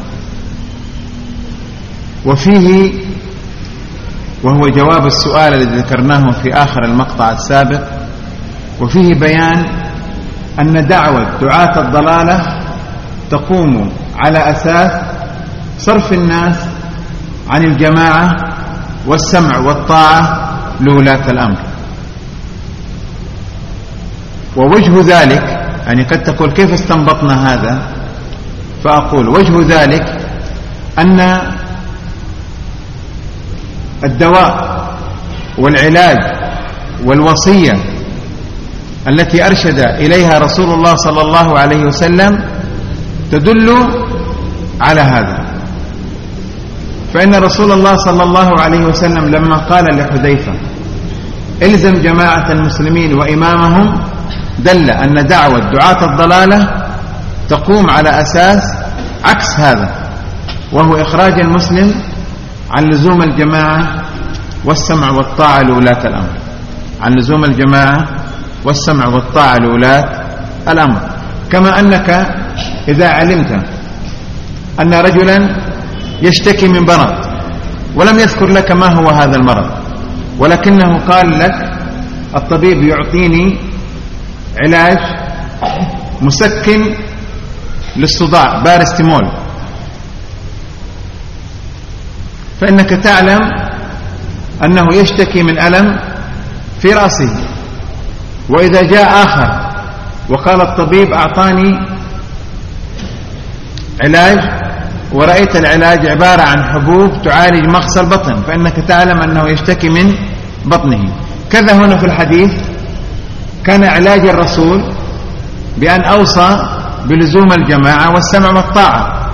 وفيه وهو جواب السؤال الذي ذكرناه في آخر المقطع السابق وفيه بيان أن دعوة دعاة الضلالة تقوم على أساس صرف الناس عن الجماعة والسمع والطاعة لولاة الأمر. ووجه ذلك يعني قد تقول كيف استنبطنا هذا؟ فأقول وجه ذلك أن الدواء والعلاج والوصية التي أرشد إليها رسول الله صلى الله عليه وسلم تدل على هذا. فإن رسول الله صلى الله عليه وسلم لما قال لحذيفة إلزم جماعة المسلمين وإمامهم دل أن دعوة دعاة الضلالة تقوم على أساس عكس هذا وهو إخراج المسلم عن لزوم الجماعة والسمع والطاعة لولاة الأمر. عن لزوم الجماعة والسمع والطاعة لولاة الأمر. كما أنك إذا علمت أن رجلا يشتكي من مرض ولم يذكر لك ما هو هذا المرض ولكنه قال لك الطبيب يعطيني علاج مسكن للصداع بارستيمول. فإنك تعلم أنه يشتكي من ألم في رأسه. وإذا جاء آخر وقال الطبيب أعطاني علاج ورأيت العلاج عبارة عن حبوب تعالج مغص البطن فإنك تعلم أنه يشتكي من بطنه. كذا هنا في الحديث كان علاج الرسول بأن أوصى بلزوم الجماعة والسمع والطاعة.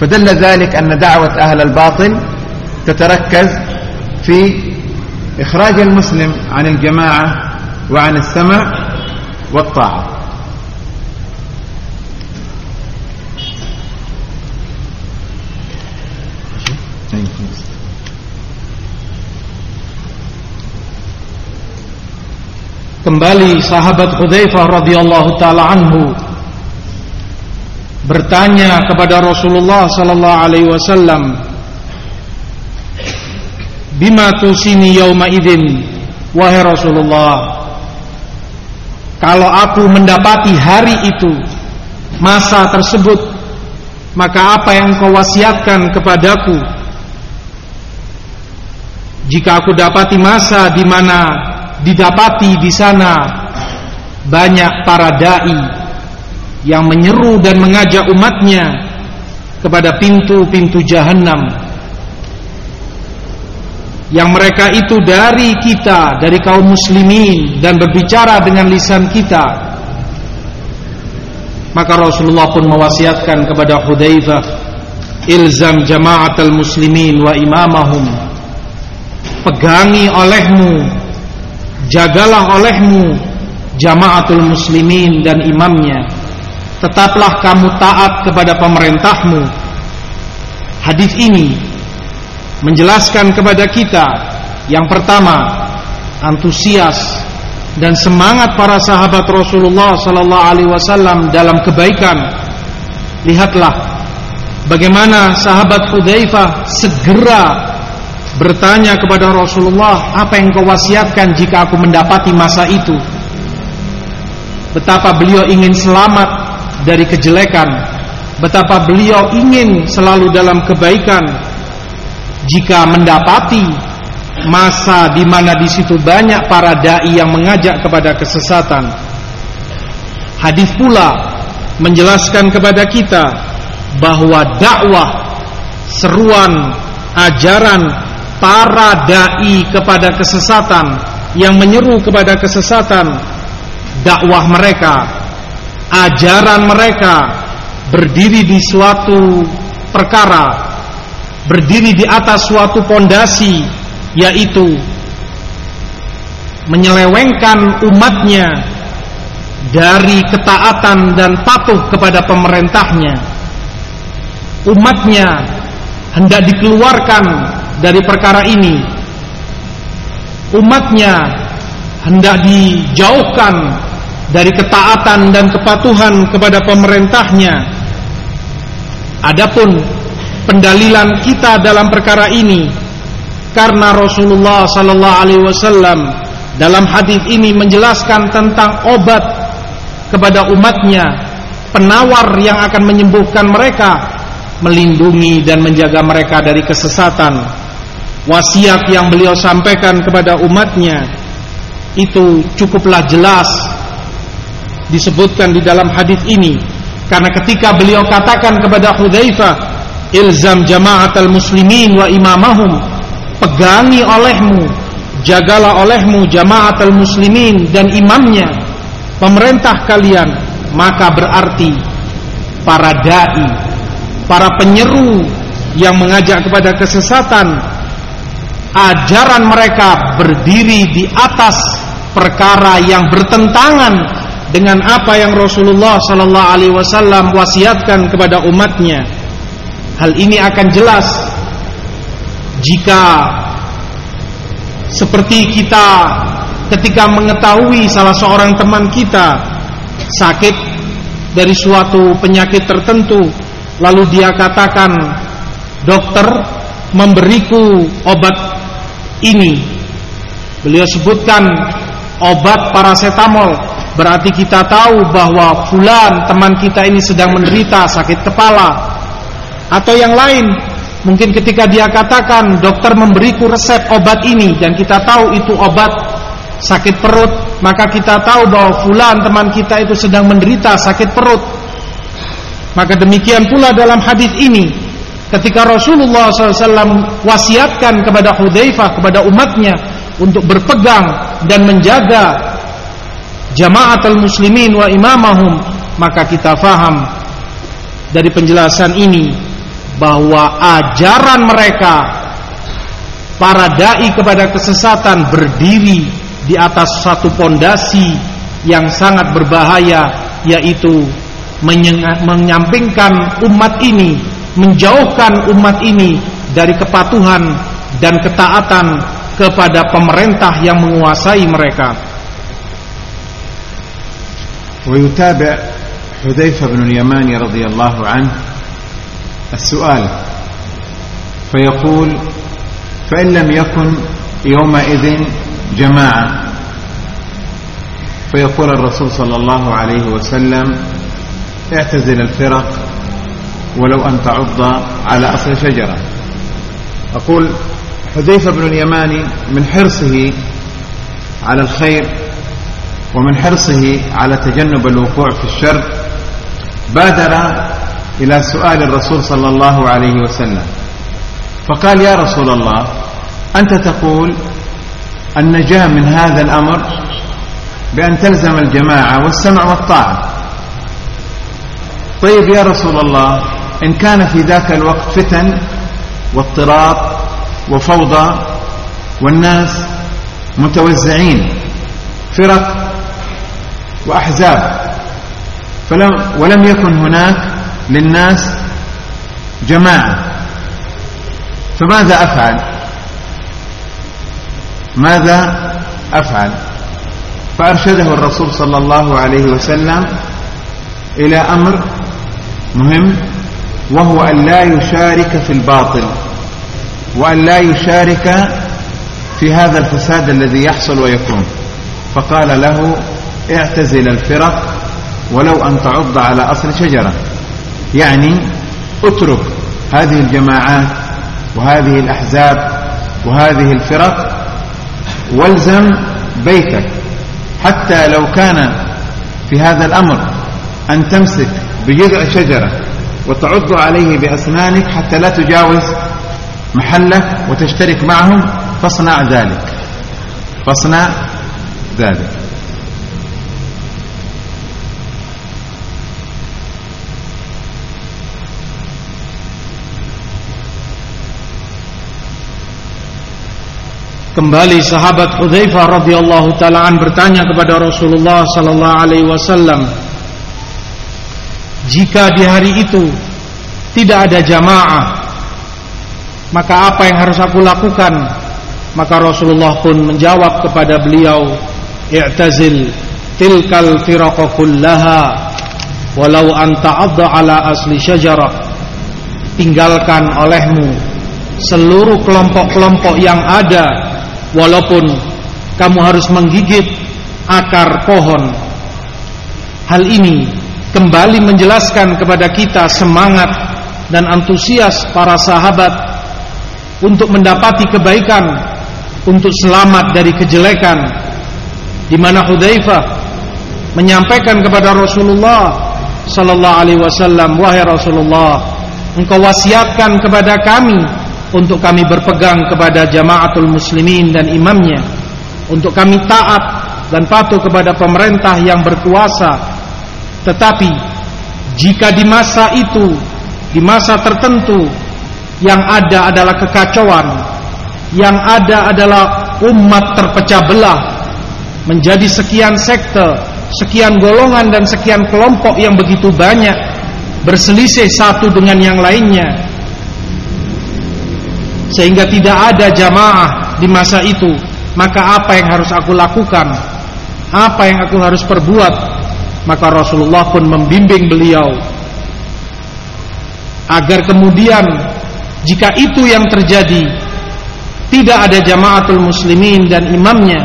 فدل ذلك أن دعوة أهل الباطل تتركز في إخراج المسلم عن الجماعة وعن السمع والطاعة Kembali sahabat Hudzaifah radhiyallahu taala anhu bertanya kepada Rasulullah sallallahu alaihi wasallam Bima tusini yauma idzin? Wahai Rasulullah kalau aku mendapati hari itu masa tersebut maka apa yang kau wasiatkan kepadaku? Jika aku dapati masa di mana didapati di sana banyak para dai yang menyeru dan mengajak umatnya kepada pintu-pintu jahanam yang mereka itu dari kita, dari kaum muslimin dan berbicara dengan lisan kita. Maka Rasulullah pun mewasiatkan kepada Hudzaifah, "Ilzam jama'atal muslimin wa imamahum." Pegangi olehmu, jagalah olehmu jama'atul muslimin dan imamnya. Tetaplah kamu taat kepada pemerintahmu. Hadis ini menjelaskan kepada kita yang pertama antusias dan semangat para sahabat Rasulullah sallallahu alaihi wasallam dalam kebaikan. Lihatlah bagaimana sahabat Hudzaifah segera bertanya kepada Rasulullah apa yang kau wasiatkan jika aku mendapati masa itu? Betapa beliau ingin selamat dari kejelekan. Betapa beliau ingin selalu dalam kebaikan jika mendapati masa di mana di situ banyak para dai yang mengajak kepada kesesatan. Hadis pula menjelaskan kepada kita bahwa dakwah seruan ajaran para dai kepada kesesatan yang menyeru kepada kesesatan dakwah mereka ajaran mereka berdiri di suatu perkara berdiri di atas suatu pondasi yaitu menyelewengkan umatnya dari ketaatan dan patuh kepada pemerintahnya. Umatnya hendak dikeluarkan dari perkara ini. Umatnya hendak dijauhkan dari ketaatan dan kepatuhan kepada pemerintahnya. Adapun pendalilan kita dalam perkara ini. Karena Rasulullah sallallahu alaihi wasallam dalam hadis ini menjelaskan tentang obat kepada umatnya penawar yang akan menyembuhkan mereka melindungi dan menjaga mereka dari kesesatan. Wasiat yang beliau sampaikan kepada umatnya itu cukuplah jelas disebutkan di dalam hadis ini. Karena ketika beliau katakan kepada Hudzaifah ilzam jama'atal muslimin wa imamahum. Pegangi olehmu jagalah olehmu jama'atal muslimin dan imamnya. Pemerintah kalian maka berarti para dai para penyeru yang mengajak kepada kesesatan ajaran mereka berdiri di atas perkara yang bertentangan dengan apa yang Rasulullah sallallahu alaihi wasallam wasiatkan kepada umatnya Hal ini akan jelas jika seperti kita ketika mengetahui salah seorang teman kita sakit dari suatu penyakit tertentu lalu dia katakan dokter memberiku obat ini. Beliau sebutkan obat paracetamol. Berarti kita tahu bahwa fulan teman kita ini sedang menderita sakit kepala atau yang lain. Mungkin ketika dia katakan dokter memberiku resep obat ini dan kita tahu itu obat sakit perut maka kita tahu bahwa fulan teman kita itu sedang menderita sakit perut. Maka demikian pula dalam hadis ini. Ketika Rasulullah SAW wasiatkan kepada Hudzaifah kepada umatnya untuk berpegang dan menjaga jamaatul muslimin wa imamahum maka kita faham dari penjelasan ini bahwa ajaran mereka para dai kepada kesesatan berdiri di atas satu pondasi yang sangat berbahaya yaitu menyampingkan umat ini menjauhkan umat ini dari kepatuhan dan ketaatan kepada pemerintah yang menguasai mereka. ويتابع حذيفة بن اليمان رضي الله عنه السؤال. فيقول فإن لم يكن يومئذ جماعة. فيقول الرسول صلى الله عليه وسلم اعتزل الفرق ولو أن تعض على أصل شجرة. أقول حذيفة بن اليماني من حرصه على الخير ومن حرصه على تجنب الوقوع في الشر بادر إلى سؤال الرسول صلى الله عليه وسلم. فقال يا رسول الله أنت تقول النجاة من هذا الأمر بأن تلزم الجماعة والسمع والطاعة. طيب يا رسول الله إن كان في ذاك الوقت فتن واضطراب وفوضى والناس متوزعين فرق وأحزاب فلم ولم يكن هناك للناس جماعة. فماذا أفعل؟ ماذا أفعل؟ فأرشده الرسول صلى الله عليه وسلم إلى أمر مهم وهو أن لا يشارك في الباطل وأن لا يشارك في هذا الفساد الذي يحصل ويكون. فقال له اعتزل الفرق ولو أن تعض على أصل شجرة. يعني اترك هذه الجماعات وهذه الأحزاب وهذه الفرق والزم بيتك حتى لو كان في هذا الأمر أن تمسك بجذع شجرة وتعض عليه بأسنانك حتى لا تجاوز محلك وتشترك معهم فاصنع ذلك. فاصنع ذلك. Kembali sahabat Hudzaifah radhiyallahu taalaan bertanya kepada Rasulullah sallallahu alaihi wasallam, jika di hari itu tidak ada jamaah, maka apa yang harus aku lakukan? Maka Rasulullah pun menjawab kepada beliau, "I'tazil tilkal firaqa kullaha walau anta adda ala asli syajarah." Tinggalkan olehmu seluruh kelompok-kelompok yang ada walaupun kamu harus menggigit akar pohon. Hal ini kembali menjelaskan kepada kita semangat dan antusias para sahabat untuk mendapati kebaikan, untuk selamat dari kejelekan. Di mana Hudzaifah menyampaikan kepada Rasulullah sallallahu alaihi wasallam, "Wahai Rasulullah, engkau wasiatkan kepada kami untuk kami berpegang kepada jamaatul muslimin dan imamnya untuk kami taat dan patuh kepada pemerintah yang berkuasa. Tetapi jika di masa itu di masa tertentu yang ada adalah kekacauan yang ada adalah umat terpecah belah menjadi sekian sekte sekian golongan dan sekian kelompok yang begitu banyak berselisih satu dengan yang lainnya sehingga tidak ada jamaah di masa itu. Maka apa yang harus aku lakukan? Apa yang aku harus perbuat? Maka Rasulullah pun membimbing beliau. Agar kemudian jika itu yang terjadi tidak ada jamaatul muslimin dan imamnya.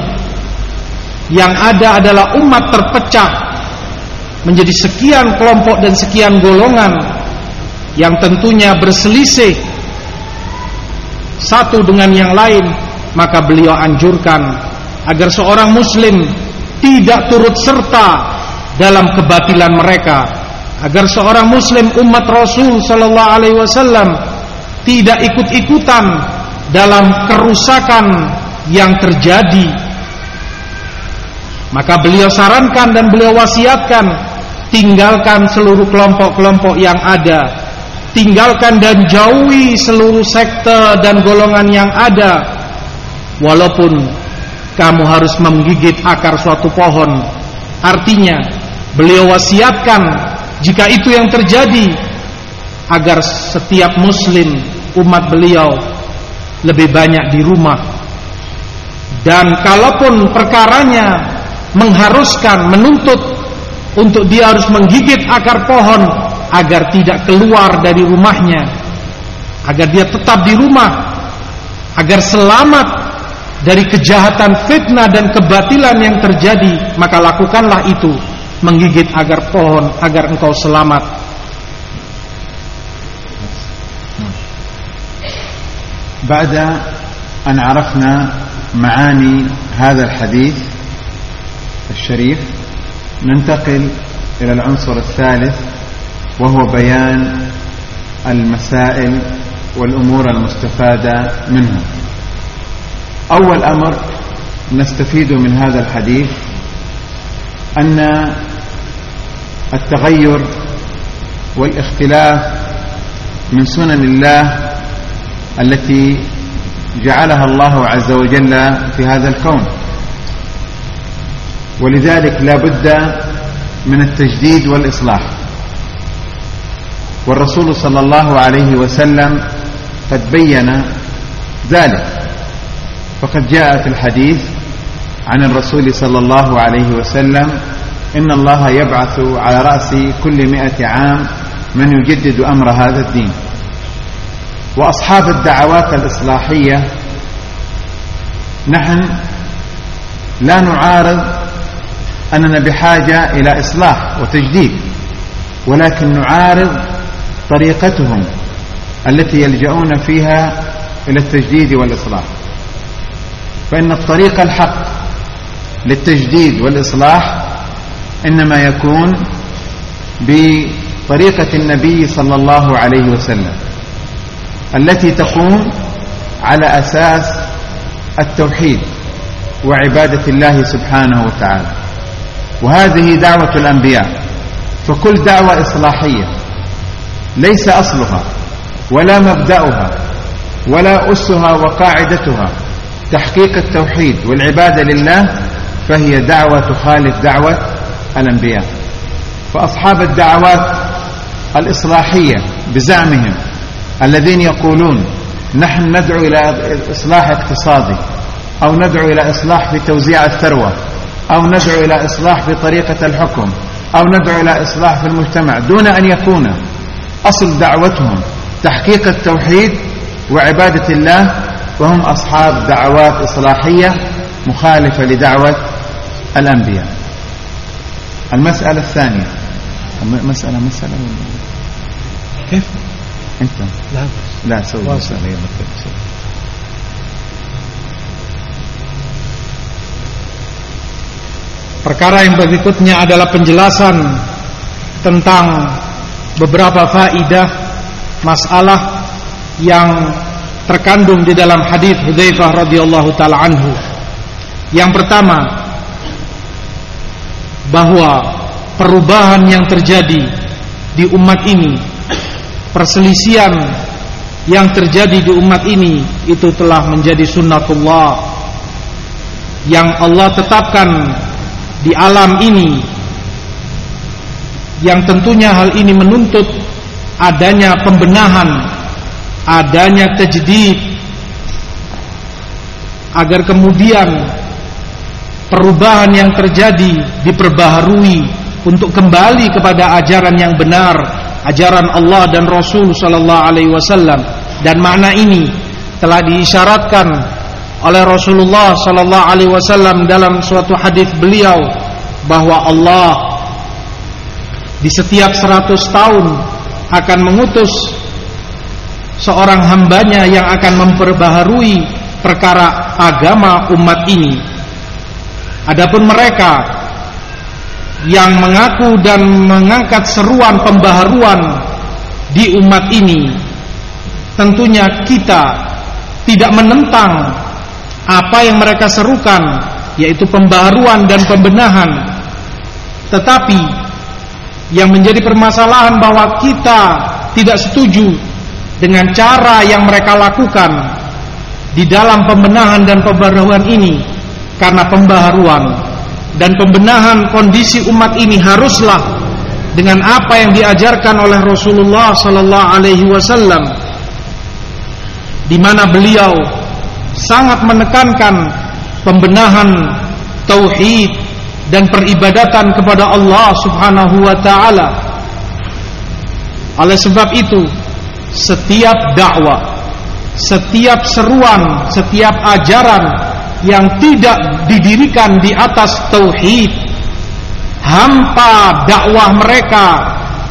Yang ada adalah umat terpecah menjadi sekian kelompok dan sekian golongan yang tentunya berselisih satu dengan yang lain maka beliau anjurkan agar seorang muslim tidak turut serta dalam kebatilan mereka. Agar seorang muslim umat Rasul sallallahu alaihi wasallam tidak ikut-ikutan dalam kerusakan yang terjadi. Maka beliau sarankan dan beliau wasiatkan tinggalkan seluruh kelompok-kelompok yang ada tinggalkan dan jauhi seluruh sekte dan golongan yang ada. Walaupun kamu harus menggigit akar suatu pohon. Artinya beliau wasiatkan jika itu yang terjadi agar setiap muslim umat beliau lebih banyak di rumah. Dan kalaupun perkaranya mengharuskan menuntut untuk dia harus menggigit akar pohon agar tidak keluar dari rumahnya agar dia tetap di rumah agar selamat dari kejahatan fitnah dan kebatilan yang terjadi maka lakukanlah itu menggigit agar pohon agar engkau selamat بعد أن عرفنا معاني هذا الحديث الشريف ننتقل إلى العنصر الثالث وهو بيان المسائل والأمور المستفادة منه أول أمر نستفيد من هذا الحديث أن التغير والاختلاف من سنن الله التي جعلها الله عز وجل في هذا الكون. ولذلك لا بد من التجديد والإصلاح. والرسول صلى الله عليه وسلم قد بين ذلك. فقد جاء في الحديث عن الرسول صلى الله عليه وسلم إن الله يبعث على رأس كل مئة عام من يجدد أمر هذا الدين. وأصحاب الدعوات الإصلاحية نحن لا نعارض أننا بحاجة إلى إصلاح وتجديد ولكن نعارض طريقتهم التي يلجؤون فيها إلى التجديد والإصلاح. فإن الطريق الحق للتجديد والإصلاح إنما يكون بطريقة النبي صلى الله عليه وسلم التي تقوم على أساس التوحيد وعبادة الله سبحانه وتعالى. وهذه دعوة الأنبياء فكل دعوة إصلاحية. ليس أصلها ولا مبدأها ولا أسها وقاعدتها. تحقيق التوحيد والعبادة لله فهي دعوة تخالف دعوة الأنبياء. فأصحاب الدعوات الإصلاحية بزعمهم الذين يقولون نحن ندعو إلى إصلاح اقتصادي أو ندعو إلى إصلاح في توزيع الثروة أو ندعو إلى إصلاح في طريقة الحكم أو ندعو إلى إصلاح في المجتمع دون أن يكون أصل دعوتهم تحقيق التوحيد وعبادة الله وهم أصحاب دعوات إصلاحية مخالفة لدعوة الأنبياء المسألة الثانية مسألة مسألة كيف أنت لا لا سوي واصل. مسألة يلا سوي. Perkara yang berikutnya adalah penjelasan tentang beberapa faidah masalah yang terkandung di dalam hadis Hudzaifah radhiyallahu taala anhu. Yang pertama bahwa perubahan yang terjadi di umat ini, perselisihan yang terjadi di umat ini itu telah menjadi sunnatullah yang Allah tetapkan di alam ini yang tentunya hal ini menuntut adanya pembenahan, adanya tajdid agar kemudian perubahan yang terjadi diperbaharui untuk kembali kepada ajaran yang benar, ajaran Allah dan Rasul sallallahu alaihi wasallam. Dan makna ini telah diisyaratkan oleh Rasulullah sallallahu alaihi wasallam dalam suatu hadis beliau bahwa Allah di setiap 100 tahun akan mengutus seorang hambanya yang akan memperbaharui perkara agama umat ini. Adapun mereka yang mengaku dan mengangkat seruan pembaharuan di umat ini, tentunya kita tidak menentang apa yang mereka serukan yaitu pembaharuan dan pembenahan tetapi yang menjadi permasalahan bahwa kita tidak setuju dengan cara yang mereka lakukan di dalam pembenahan dan pembaharuan ini karena pembaharuan. Dan pembenahan kondisi umat ini haruslah dengan apa yang diajarkan oleh Rasulullah sallallahu alaihi wasallam di mana beliau sangat menekankan pembenahan tauhid dan peribadatan kepada Allah Subhanahu wa taala. Oleh sebab itu, setiap dakwah, setiap seruan, setiap ajaran yang tidak didirikan di atas tauhid, hampa dakwah mereka,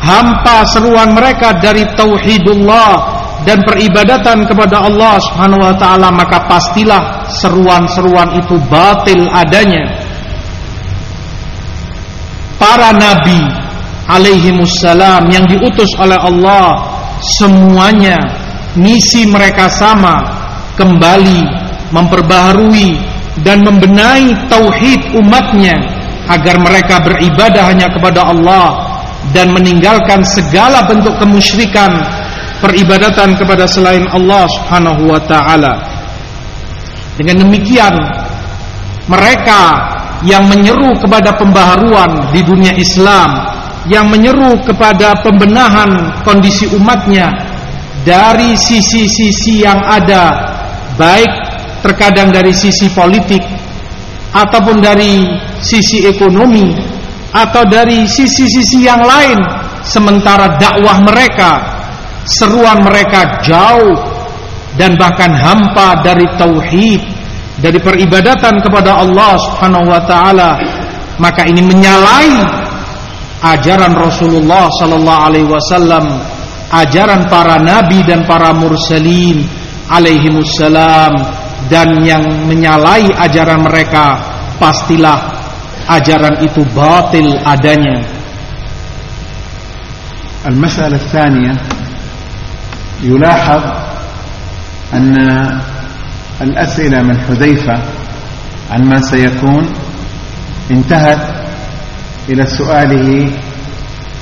hampa seruan mereka dari tauhidullah dan peribadatan kepada Allah Subhanahu wa taala maka pastilah seruan-seruan itu batil adanya. Para nabi alaihi wassalam yang diutus oleh Allah semuanya misi mereka sama kembali memperbaharui dan membenahi tauhid umatnya agar mereka beribadah hanya kepada Allah dan meninggalkan segala bentuk kemusyrikan peribadatan kepada selain Allah Subhanahu wa taala. Dengan demikian mereka yang menyeru kepada pembaharuan di dunia Islam, yang menyeru kepada pembenahan kondisi umatnya dari sisi-sisi yang ada, baik terkadang dari sisi politik ataupun dari sisi ekonomi atau dari sisi-sisi yang lain sementara dakwah mereka seruan mereka jauh dan bahkan hampa dari tauhid dari peribadatan kepada Allah Subhanahu wa taala maka ini menyalahi ajaran Rasulullah sallallahu alaihi wasallam ajaran para nabi dan para mursalin alaihi wassalam dan yang menyalahi ajaran mereka pastilah ajaran itu batil adanya المسألة الثانية يلاحظ أن الأسئلة من حذيفة عن ما سيكون انتهت إلى سؤاله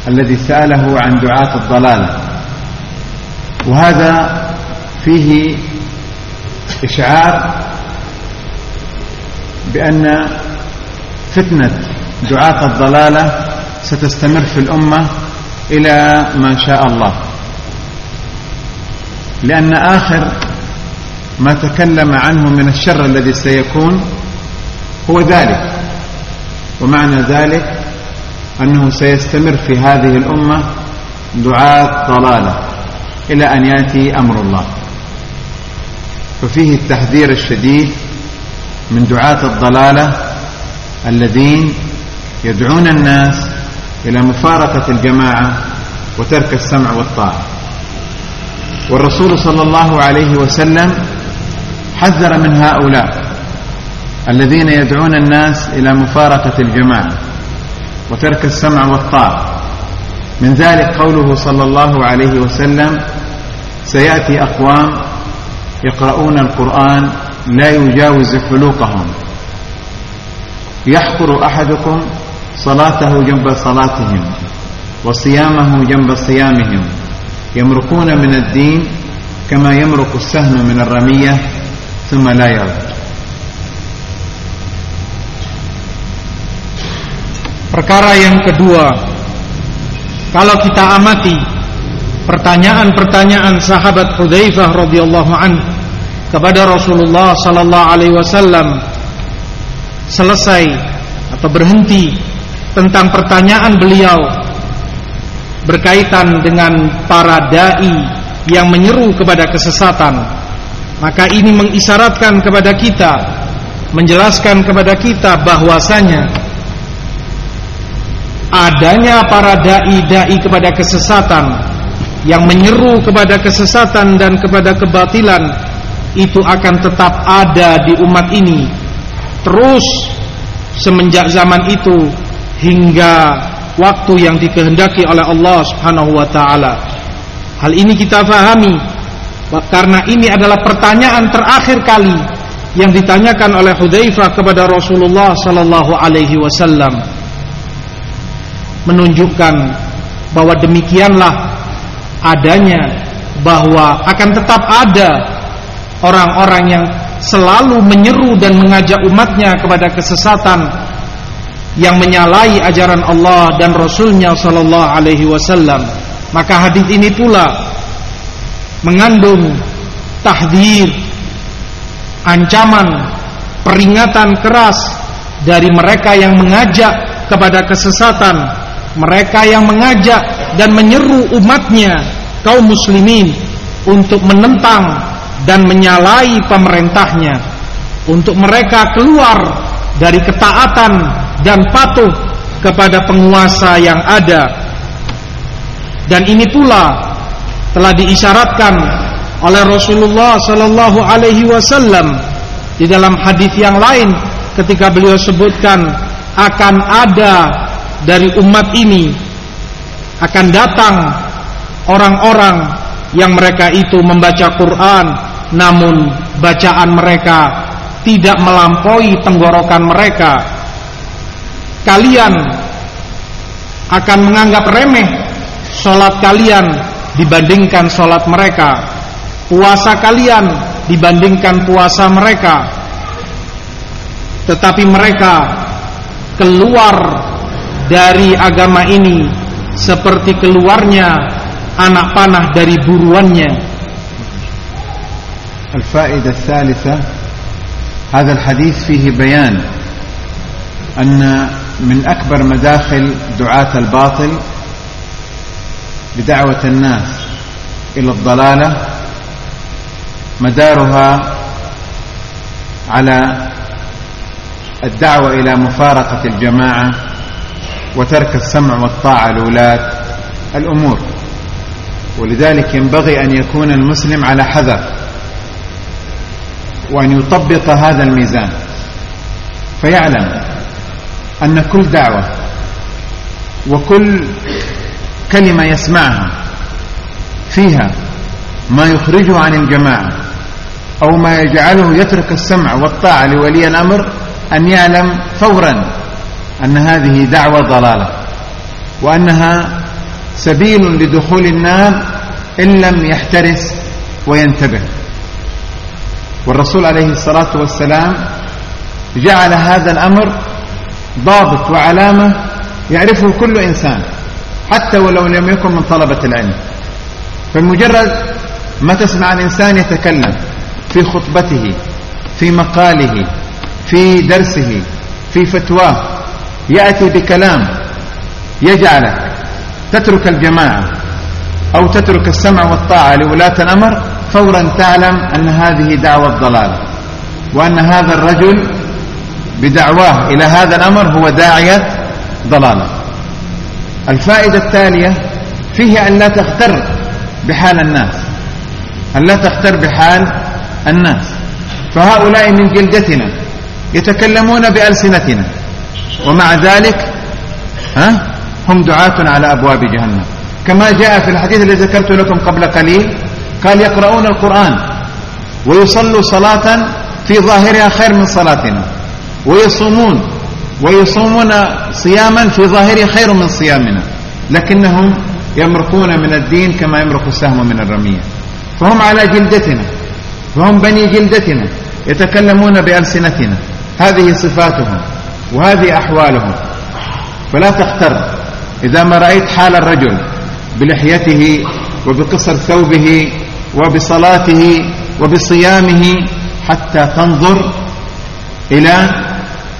الذي سأله عن دعاة الضلالة. وهذا فيه إشعار بأن فتنة دعاة الضلالة ستستمر في الأمة إلى ما شاء الله. لأن آخر ما تكلم عنه من الشر الذي سيكون هو ذلك. ومعنى ذلك أنه سيستمر في هذه الأمة دعاة ضلالة إلى أن يأتي أمر الله. ففيه التحذير الشديد من دعاة الضلالة الذين يدعون الناس إلى مفارقة الجماعة وترك السمع والطاعة. والرسول صلى الله عليه وسلم حذر من هؤلاء الذين يدعون الناس إلى مفارقة الجماعة وترك السمع والطاعة. من ذلك قوله صلى الله عليه وسلم سيأتي أقوام يقرؤون القرآن لا يجاوز حلوقهم يحقر أحدكم صلاته جنب صلاتهم وصيامه جنب صيامهم. يمرقون من الدين كما يمرق السهم من الرمية ثم لا يرد Perkara yang kedua Kalau kita amati Pertanyaan-pertanyaan sahabat Hudzaifah radhiyallahu anhu kepada Rasulullah sallallahu alaihi wasallam selesai atau berhenti tentang pertanyaan beliau berkaitan dengan para dai yang menyeru kepada kesesatan maka ini mengisyaratkan kepada kita menjelaskan kepada kita bahwasanya adanya para dai-dai kepada kesesatan yang menyeru kepada kesesatan dan kepada kebatilan itu akan tetap ada di umat ini terus semenjak zaman itu hingga waktu yang dikehendaki oleh Allah Subhanahu wa taala. Hal ini kita fahami karena ini adalah pertanyaan terakhir kali yang ditanyakan oleh Hudzaifah kepada Rasulullah sallallahu alaihi wasallam. Menunjukkan bahwa demikianlah adanya bahwa akan tetap ada orang-orang yang selalu menyeru dan mengajak umatnya kepada kesesatan yang menyalahi ajaran Allah dan Rasulnya Sallallahu Alaihi Wasallam. Maka hadis ini pula mengandung tahdir, ancaman, peringatan keras dari mereka yang mengajak kepada kesesatan, mereka yang mengajak dan menyeru umatnya kaum muslimin untuk menentang dan menyalahi pemerintahnya, untuk mereka keluar dari ketaatan dan patuh kepada penguasa yang ada. Dan ini pula telah diisyaratkan oleh Rasulullah sallallahu alaihi wasallam di dalam hadis yang lain ketika beliau sebutkan akan ada dari umat ini akan datang orang-orang yang mereka itu membaca Quran namun bacaan mereka tidak melampaui tenggorokan mereka. Kalian akan menganggap remeh solat kalian dibandingkan solat mereka puasa kalian dibandingkan puasa mereka tetapi mereka keluar dari agama ini seperti keluarnya anak panah dari buruannya الفائدة الثالثة هذا الحديث فيه بيان أن من أكبر مداخل دعاة الباطل بدعوة الناس إلى الضلالة مدارها على الدعوة إلى مفارقة الجماعة وترك السمع والطاعة لولاة الأمور. ولذلك ينبغي أن يكون المسلم على حذر وأن يطبق هذا الميزان. فيعلم أن كل دعوة وكل كلمة يسمعها. فيها ما يخرجه عن الجماعة أو ما يجعله يترك السمع والطاعة لولي الأمر أن يعلم فورا أن هذه دعوة ضلالة وأنها سبيل لدخول النار إن لم يحترس وينتبه. والرسول عليه الصلاة والسلام جعل هذا الأمر ضابط وعلامة يعرفه كل إنسان. حتى ولو لم يكن من طلبة العلم. فمجرد ما تسمع الإنسان يتكلم في خطبته في مقاله في درسه في فتواه يأتي بكلام يجعلك تترك الجماعة أو تترك السمع والطاعة لولاة الأمر فورا تعلم أن هذه دعوة ضلال وأن هذا الرجل بدعواه إلى هذا الأمر هو داعية ضلالة. الفائدة التالية فيه أن لا تغتر بحال الناس. أن لا تغتر بحال الناس. فهؤلاء من جلدتنا يتكلمون بألسنتنا. ومع ذلك ها هم دعاة على أبواب جهنم. كما جاء في الحديث الذي ذكرت لكم قبل قليل قال يقرؤون القرآن ويصلوا صلاة في ظاهرها خير من صلاتنا. ويصومون ويصومون صياما في ظاهره خير من صيامنا لكنهم يمرقون من الدين كما يمرق السهم من الرمية. فهم على جلدتنا فهم بني جلدتنا يتكلمون بألسنتنا. هذه صفاتهم وهذه أحوالهم. فلا تختر إذا ما رأيت حال الرجل بلحيته وبقصر ثوبه وبصلاته وبصيامه حتى تنظر إلى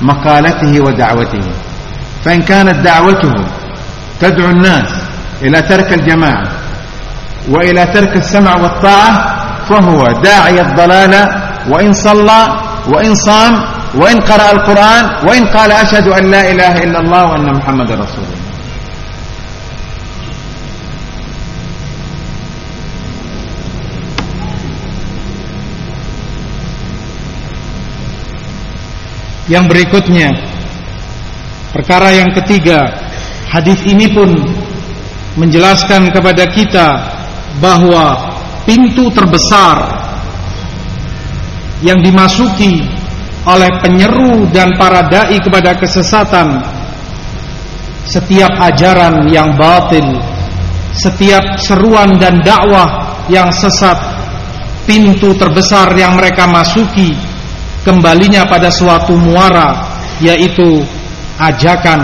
مقالته ودعوته. فإن كانت دعوته تدعو الناس إلى ترك الجماعة وإلى ترك السمع والطاعة فهو داعي الضلال وإن صلى وإن صام وإن قرأ القرآن وإن قال أشهد أن لا إله إلا الله وأن محمد رسول الله. Yang berikutnya Perkara yang ketiga Hadis ini pun Menjelaskan kepada kita Bahwa Pintu terbesar Yang dimasuki Oleh penyeru dan para da'i Kepada kesesatan Setiap ajaran yang batil Setiap seruan dan dakwah Yang sesat Pintu terbesar yang mereka masuki kembalinya pada suatu muara yaitu ajakan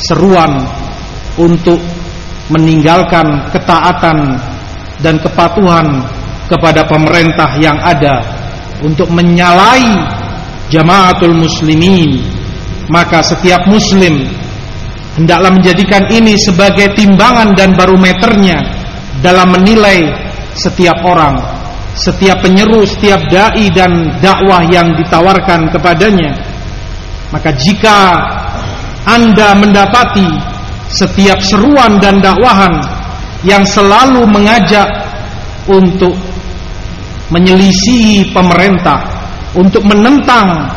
seruan untuk meninggalkan ketaatan dan kepatuhan kepada pemerintah yang ada untuk menyalahi jamaatul muslimin maka setiap muslim hendaklah menjadikan ini sebagai timbangan dan barometernya dalam menilai setiap orang setiap penyeru, setiap dai dan dakwah yang ditawarkan kepadanya. Maka jika Anda mendapati setiap seruan dan dakwahan yang selalu mengajak untuk menyelisihi pemerintah, untuk menentang,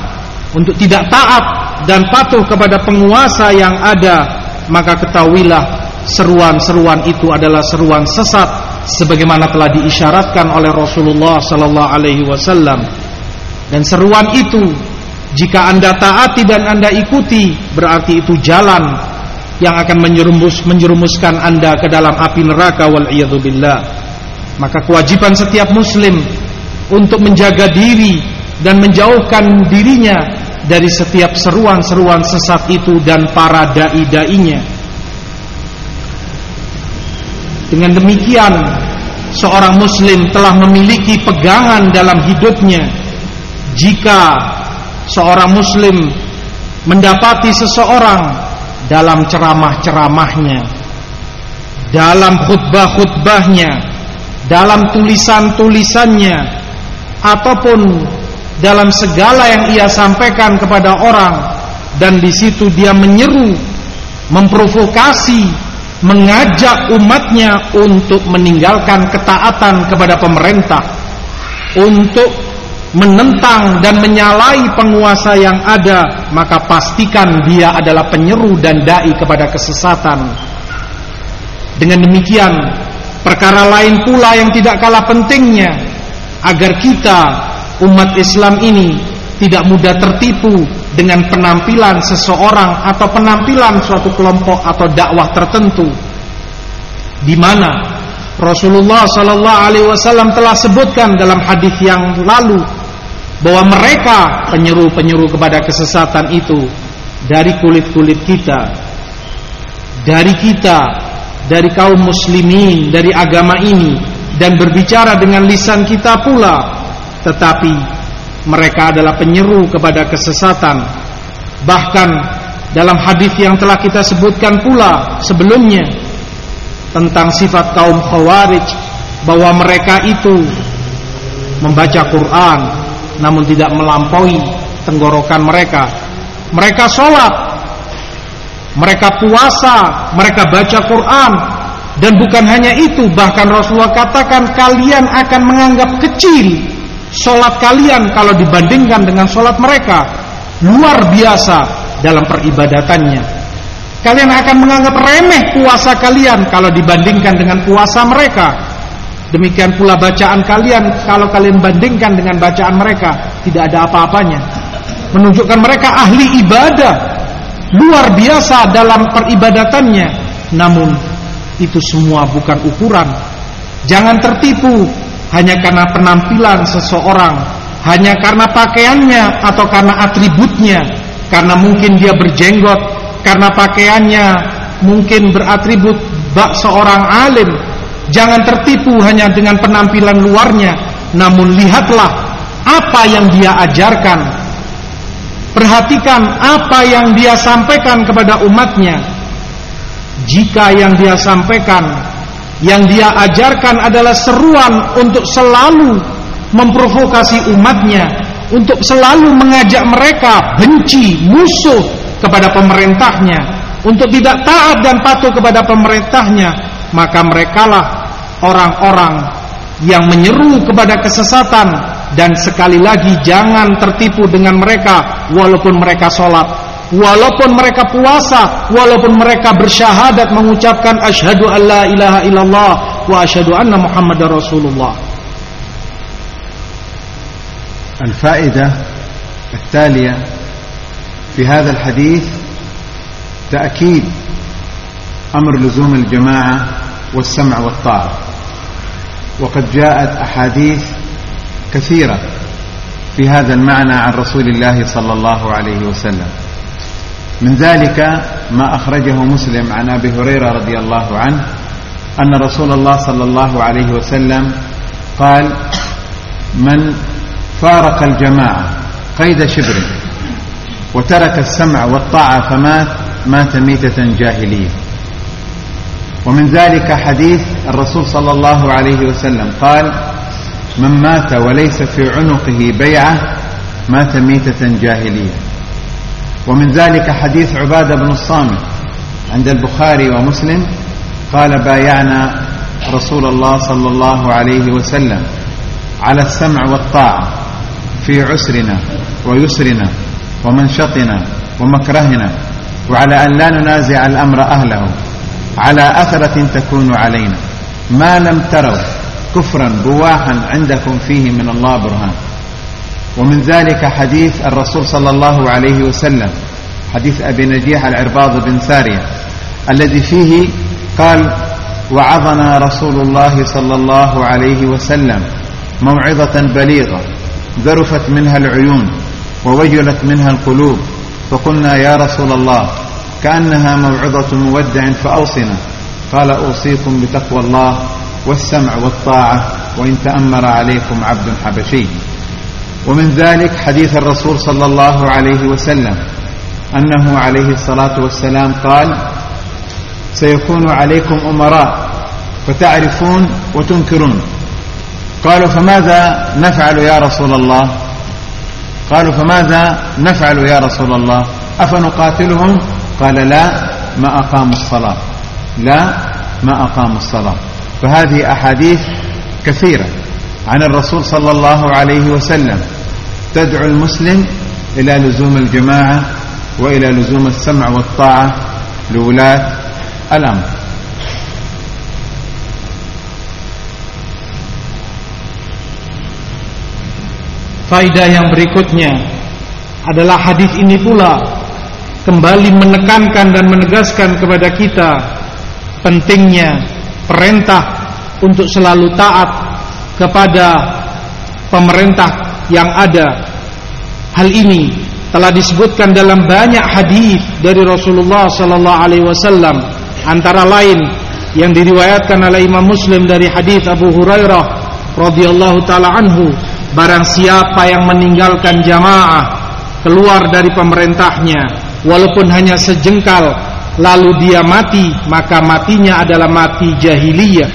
untuk tidak taat dan patuh kepada penguasa yang ada, maka ketahuilah seruan-seruan itu adalah seruan sesat sebagaimana telah diisyaratkan oleh Rasulullah sallallahu alaihi wasallam. Dan seruan itu jika Anda taati dan Anda ikuti berarti itu jalan yang akan menjerumus menjerumuskan Anda ke dalam api neraka wal. Maka kewajiban setiap muslim untuk menjaga diri dan menjauhkan dirinya dari setiap seruan-seruan sesat itu dan para dai-dainya. Dengan demikian seorang muslim telah memiliki pegangan dalam hidupnya jika seorang muslim mendapati seseorang dalam ceramah-ceramahnya dalam khutbah-khutbahnya dalam tulisan-tulisannya ataupun dalam segala yang ia sampaikan kepada orang dan di situ dia menyeru memprovokasi mengajak umatnya untuk meninggalkan ketaatan kepada pemerintah untuk menentang dan menyalahi penguasa yang ada maka pastikan dia adalah penyeru dan dai kepada kesesatan. Dengan demikian perkara lain pula yang tidak kalah pentingnya agar kita umat Islam ini tidak mudah tertipu dengan penampilan seseorang atau penampilan suatu kelompok atau dakwah tertentu. Di mana Rasulullah sallallahu alaihi wasallam telah sebutkan dalam hadis yang lalu bahwa mereka penyeru-penyeru kepada kesesatan itu dari kulit-kulit kita dari kita dari kaum muslimin dari agama ini dan berbicara dengan lisan kita pula tetapi mereka adalah penyeru kepada kesesatan. Bahkan dalam hadis yang telah kita sebutkan pula sebelumnya tentang sifat kaum Khawarij bahwa mereka itu membaca Quran namun tidak melampaui tenggorokan mereka. Mereka sholat, mereka puasa, mereka baca Quran dan bukan hanya itu bahkan Rasulullah katakan kalian akan menganggap kecil Solat kalian kalau dibandingkan dengan solat mereka luar biasa dalam peribadatannya. Kalian akan menganggap remeh puasa kalian kalau dibandingkan dengan puasa mereka. Demikian pula bacaan kalian kalau kalian bandingkan dengan bacaan mereka tidak ada apa-apanya. Menunjukkan mereka ahli ibadah luar biasa dalam peribadatannya. Namun itu semua bukan ukuran. Jangan tertipu hanya karena penampilan seseorang, hanya karena pakaiannya atau karena atributnya, karena mungkin dia berjenggot, karena pakaiannya mungkin beratribut bak seorang alim. Jangan tertipu hanya dengan penampilan luarnya, namun lihatlah apa yang dia ajarkan. Perhatikan apa yang dia sampaikan kepada umatnya. Jika yang dia sampaikan yang dia ajarkan adalah seruan untuk selalu memprovokasi umatnya, untuk selalu mengajak mereka benci, musuh kepada pemerintahnya, untuk tidak taat dan patuh kepada pemerintahnya, maka merekalah orang-orang yang menyeru kepada kesesatan dan sekali lagi jangan tertipu dengan mereka walaupun mereka sholat walaupun mereka puasa, walaupun mereka bersyahadat mengucapkan asyhadu alla ilaha illallah wa asyhadu anna muhammadar rasulullah. الفائدة التالية في هذا الحديث تأكيد أمر لزوم الجماعة والسمع والطاعة وقد جاءت أحاديث كثيرة في هذا المعنى عن رسول الله صلى الله عليه وسلم. من ذلك ما أخرجه مسلم عن أبي هريرة رضي الله عنه أن رسول الله صلى الله عليه وسلم قال من فارق الجماعة قيد شبر وترك السمع والطاعة فمات مات ميتة جاهلية. ومن ذلك حديث الرسول صلى الله عليه وسلم قال من مات وليس في عنقه بيعة مات ميتة جاهلية. ومن ذلك حديث عبادة بن الصامت عند البخاري ومسلم قال بايعنا رسول الله صلى الله عليه وسلم على السمع والطاعة في عسرنا ويسرنا ومنشطنا ومكرهنا وعلى أن لا ننازع الأمر أهله. على أثرة تكون علينا. ما لم تروا كفرا بواحا عندكم فيه من الله برهان. ومن ذلك حديث الرسول صلى الله عليه وسلم حديث أبي نجيح العرباض بن سارية الذي فيه قال وعظنا رسول الله صلى الله عليه وسلم موعظة بليغة ذرفت منها العيون ووجلت منها القلوب فقلنا يا رسول الله كأنها موعظة مودع فأوصنا قال أوصيكم بتقوى الله والسمع والطاعة وإن تأمر عليكم عبد حبشي. ومن ذلك حديث الرسول صلى الله عليه وسلم أنه عليه الصلاة والسلام قال سيكون عليكم أمراء فتعرفون وتنكرون. قالوا فماذا نفعل يا رسول الله؟ قالوا فماذا نفعل يا رسول الله؟ أفنقاتلهم؟ قال لا ما أقاموا الصلاة. لا ما أقاموا الصلاة. فهذه أحاديث كثيرة عن الرسول صلى الله عليه وسلم. تدعو المسلم إلى لزوم الجماعة وإلى لزوم السمع والطاعة لولاة الأمر. Faidah yang berikutnya adalah hadis ini pula. Kembali menekankan dan menegaskan kepada kita pentingnya perintah untuk selalu taat kepada pemerintah yang ada. Hal ini telah disebutkan dalam banyak hadis dari Rasulullah sallallahu alaihi wasallam antara lain yang diriwayatkan oleh Imam Muslim dari hadis Abu Hurairah radhiyallahu taala anhu Barang siapa yang meninggalkan jamaah keluar dari pemerintahnya walaupun hanya sejengkal lalu dia mati maka matinya adalah mati jahiliyah.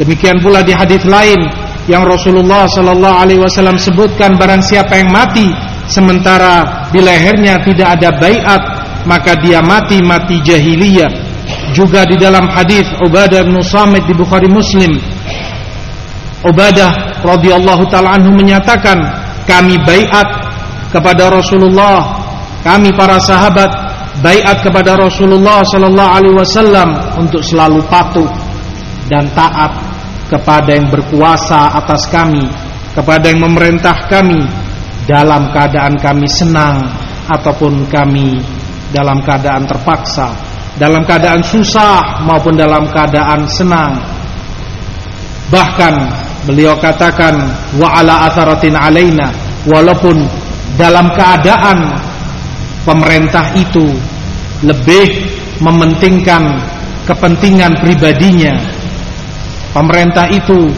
Demikian pula di hadis lain yang Rasulullah sallallahu alaihi wasallam sebutkan barang siapa yang mati sementara di lehernya tidak ada baiat maka dia mati mati jahiliyah. Juga di dalam hadis Ubadah bin Samit di Bukhari Muslim Ubadah radhiyallahu taala anhu menyatakan kami baiat kepada Rasulullah kami para sahabat baiat kepada Rasulullah sallallahu alaihi wasallam untuk selalu patuh dan taat kepada yang berkuasa atas kami kepada yang memerintah kami dalam keadaan kami senang ataupun kami dalam keadaan terpaksa dalam keadaan susah maupun dalam keadaan senang. Bahkan Beliau katakan wa ala atharatin alaina walaupun dalam keadaan pemerintah itu lebih mementingkan kepentingan pribadinya. Pemerintah itu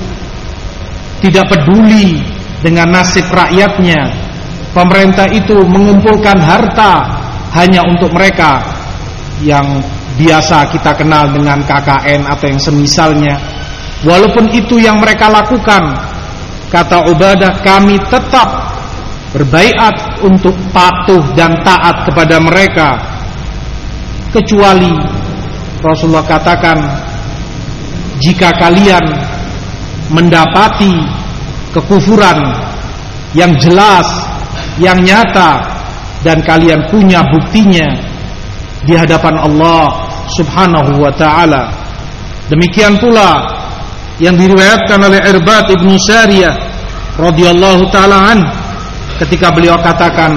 tidak peduli dengan nasib rakyatnya. Pemerintah itu mengumpulkan harta hanya untuk mereka yang biasa kita kenal dengan KKN atau yang semisalnya Walaupun itu yang mereka lakukan Kata Ubadah kami tetap Berbaikat untuk patuh dan taat kepada mereka Kecuali Rasulullah katakan Jika kalian Mendapati Kekufuran Yang jelas Yang nyata Dan kalian punya buktinya Di hadapan Allah Subhanahu wa ta'ala. Demikian pula yang diriwayatkan oleh Irbat ibnu Sariyah radhiyallahu taala an ketika beliau katakan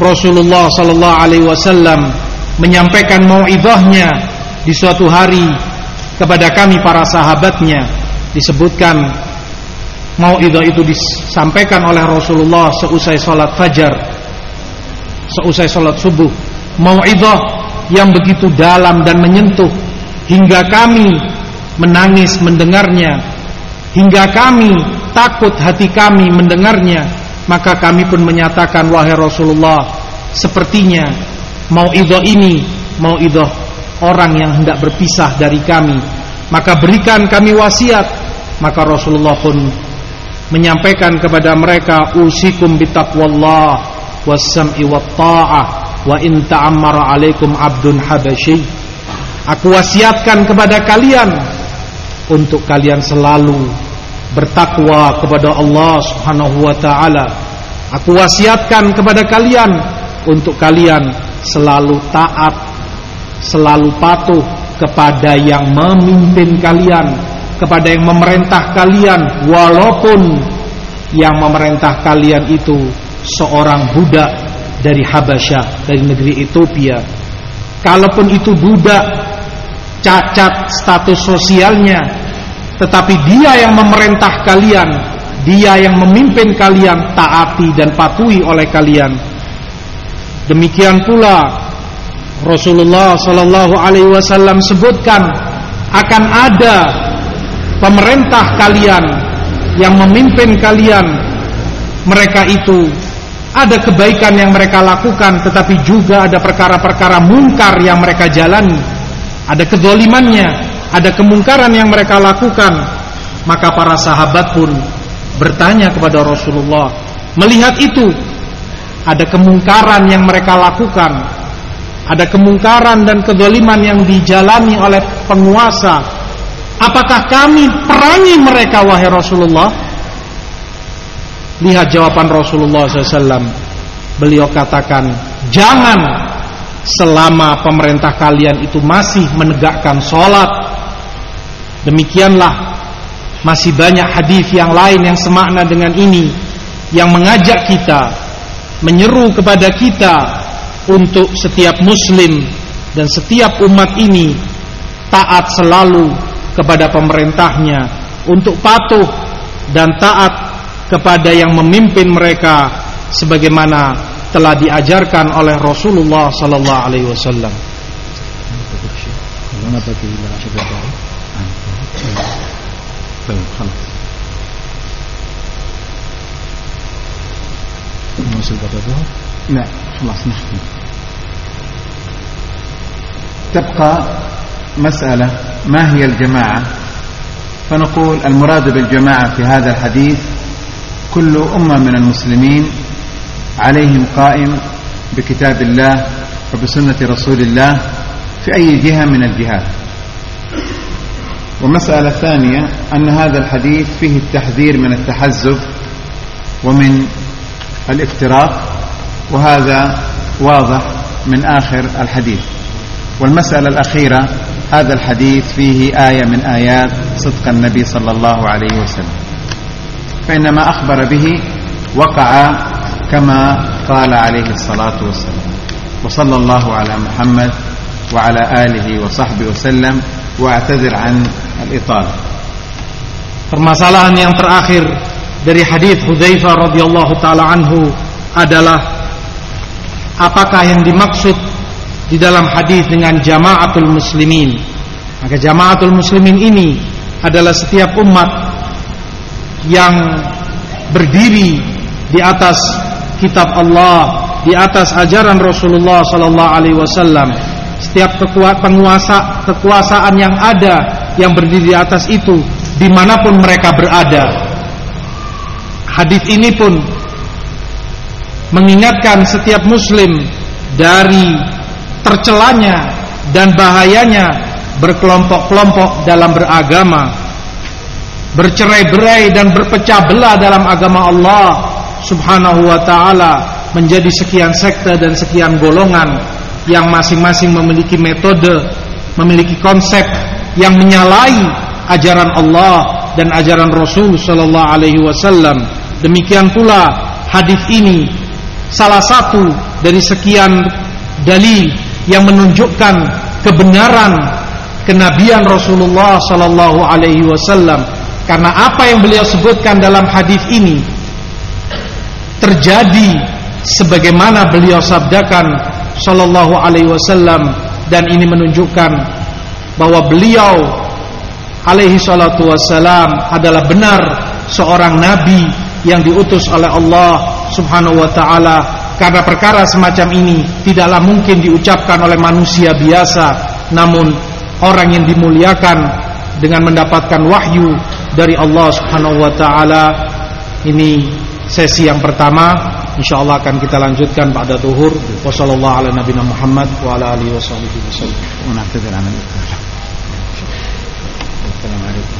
Rasulullah sallallahu alaihi wasallam menyampaikan di suatu hari kepada kami para sahabatnya disebutkan mauidah itu disampaikan oleh Rasulullah seusai salat fajar seusai salat subuh. Mauidah yang begitu dalam dan menyentuh hingga kami menangis mendengarnya hingga kami takut hati kami mendengarnya maka kami pun menyatakan wahai Rasulullah sepertinya mau idoh ini mau idoh orang yang hendak berpisah dari kami. Maka berikan kami wasiat. Maka Rasulullah pun menyampaikan kepada mereka usikum bitaqwallah wassam'i wat ta'ah wa in ta'ammara alaikum abdun habasyi aku wasiatkan kepada kalian untuk kalian selalu bertakwa kepada Allah Subhanahu wa taala. Aku wasiatkan kepada kalian untuk kalian selalu taat, selalu patuh kepada yang memimpin kalian, kepada yang memerintah kalian walaupun yang memerintah kalian itu seorang budak dari Habasyah, dari negeri Ethiopia. Kalaupun itu budak cacat status sosialnya, tetapi dia yang memerintah kalian, dia yang memimpin kalian taati dan patuhi oleh kalian. Demikian pula Rasulullah Shallallahu Alaihi Wasallam sebutkan akan ada pemerintah kalian yang memimpin kalian. Mereka itu ada kebaikan yang mereka lakukan, tetapi juga ada perkara-perkara mungkar yang mereka jalani. Ada kedolimannya, ada kemungkaran yang mereka lakukan, maka para sahabat pun bertanya kepada Rasulullah, melihat itu ada kemungkaran yang mereka lakukan, ada kemungkaran dan kedoliman yang dijalani oleh penguasa. Apakah kami perangi mereka wahai Rasulullah? Lihat jawaban Rasulullah SAW. Beliau katakan, jangan selama pemerintah kalian itu masih menegakkan sholat Demikianlah masih banyak hadis yang lain yang semakna dengan ini yang mengajak kita menyeru kepada kita untuk setiap muslim dan setiap umat ini taat selalu kepada pemerintahnya untuk patuh dan taat kepada yang memimpin mereka sebagaimana telah diajarkan oleh Rasulullah sallallahu alaihi wasallam. طيب خلاص. نوصل بعد الظهر لا خلاص نختم. تبقى مسألة ما هي الجماعة؟ فنقول المراد بالجماعة في هذا الحديث كل أمة من المسلمين عليهم قائم بكتاب الله وبسنة رسول الله في أي جهة من الجهات. ومسألة ثانية أن هذا الحديث فيه التحذير من التحزب ومن الافتراق وهذا واضح من آخر الحديث. والمسألة الأخيرة هذا الحديث فيه آية من آيات صدق النبي صلى الله عليه وسلم. فإنما أخبر به وقع كما قال عليه الصلاة والسلام. وصلى الله على محمد وعلى آله وصحبه وسلم واعتذر عن al-ithal. Permasalahan yang terakhir dari hadis Hudzaifah radhiyallahu taala anhu adalah apakah yang dimaksud di dalam hadis dengan jamaatul muslimin? Maka jamaatul muslimin ini adalah setiap umat yang berdiri di atas kitab Allah, di atas ajaran Rasulullah sallallahu alaihi wasallam. Setiap penguasa kekuasaan yang ada yang berdiri di atas itu di mana pun mereka berada. Hadis ini pun mengingatkan setiap muslim dari tercelanya dan bahayanya berkelompok-kelompok dalam beragama bercerai-berai dan berpecah belah dalam agama Allah subhanahu wa ta'ala menjadi sekian sekte dan sekian golongan yang masing-masing memiliki metode, memiliki konsep yang menyalahi ajaran Allah dan ajaran Rasul sallallahu alaihi wasallam. Demikian pula hadis ini salah satu dari sekian dalil yang menunjukkan kebenaran kenabian Rasulullah sallallahu alaihi wasallam karena apa yang beliau sebutkan dalam hadis ini terjadi sebagaimana beliau sabdakan sallallahu alaihi wasallam dan ini menunjukkan bahwa beliau alaihi salatu wasallam adalah benar seorang nabi yang diutus oleh Allah Subhanahu wa taala. Karena perkara semacam ini tidaklah mungkin diucapkan oleh manusia biasa. Namun orang yang dimuliakan dengan mendapatkan wahyu dari Allah Subhanahu wa taala. Ini sesi yang pertama. Insyaallah akan kita lanjutkan pada duhur. Wasallallahu ala nabiyina Muhammad wa ala alihi wasallam Assalamualaikum.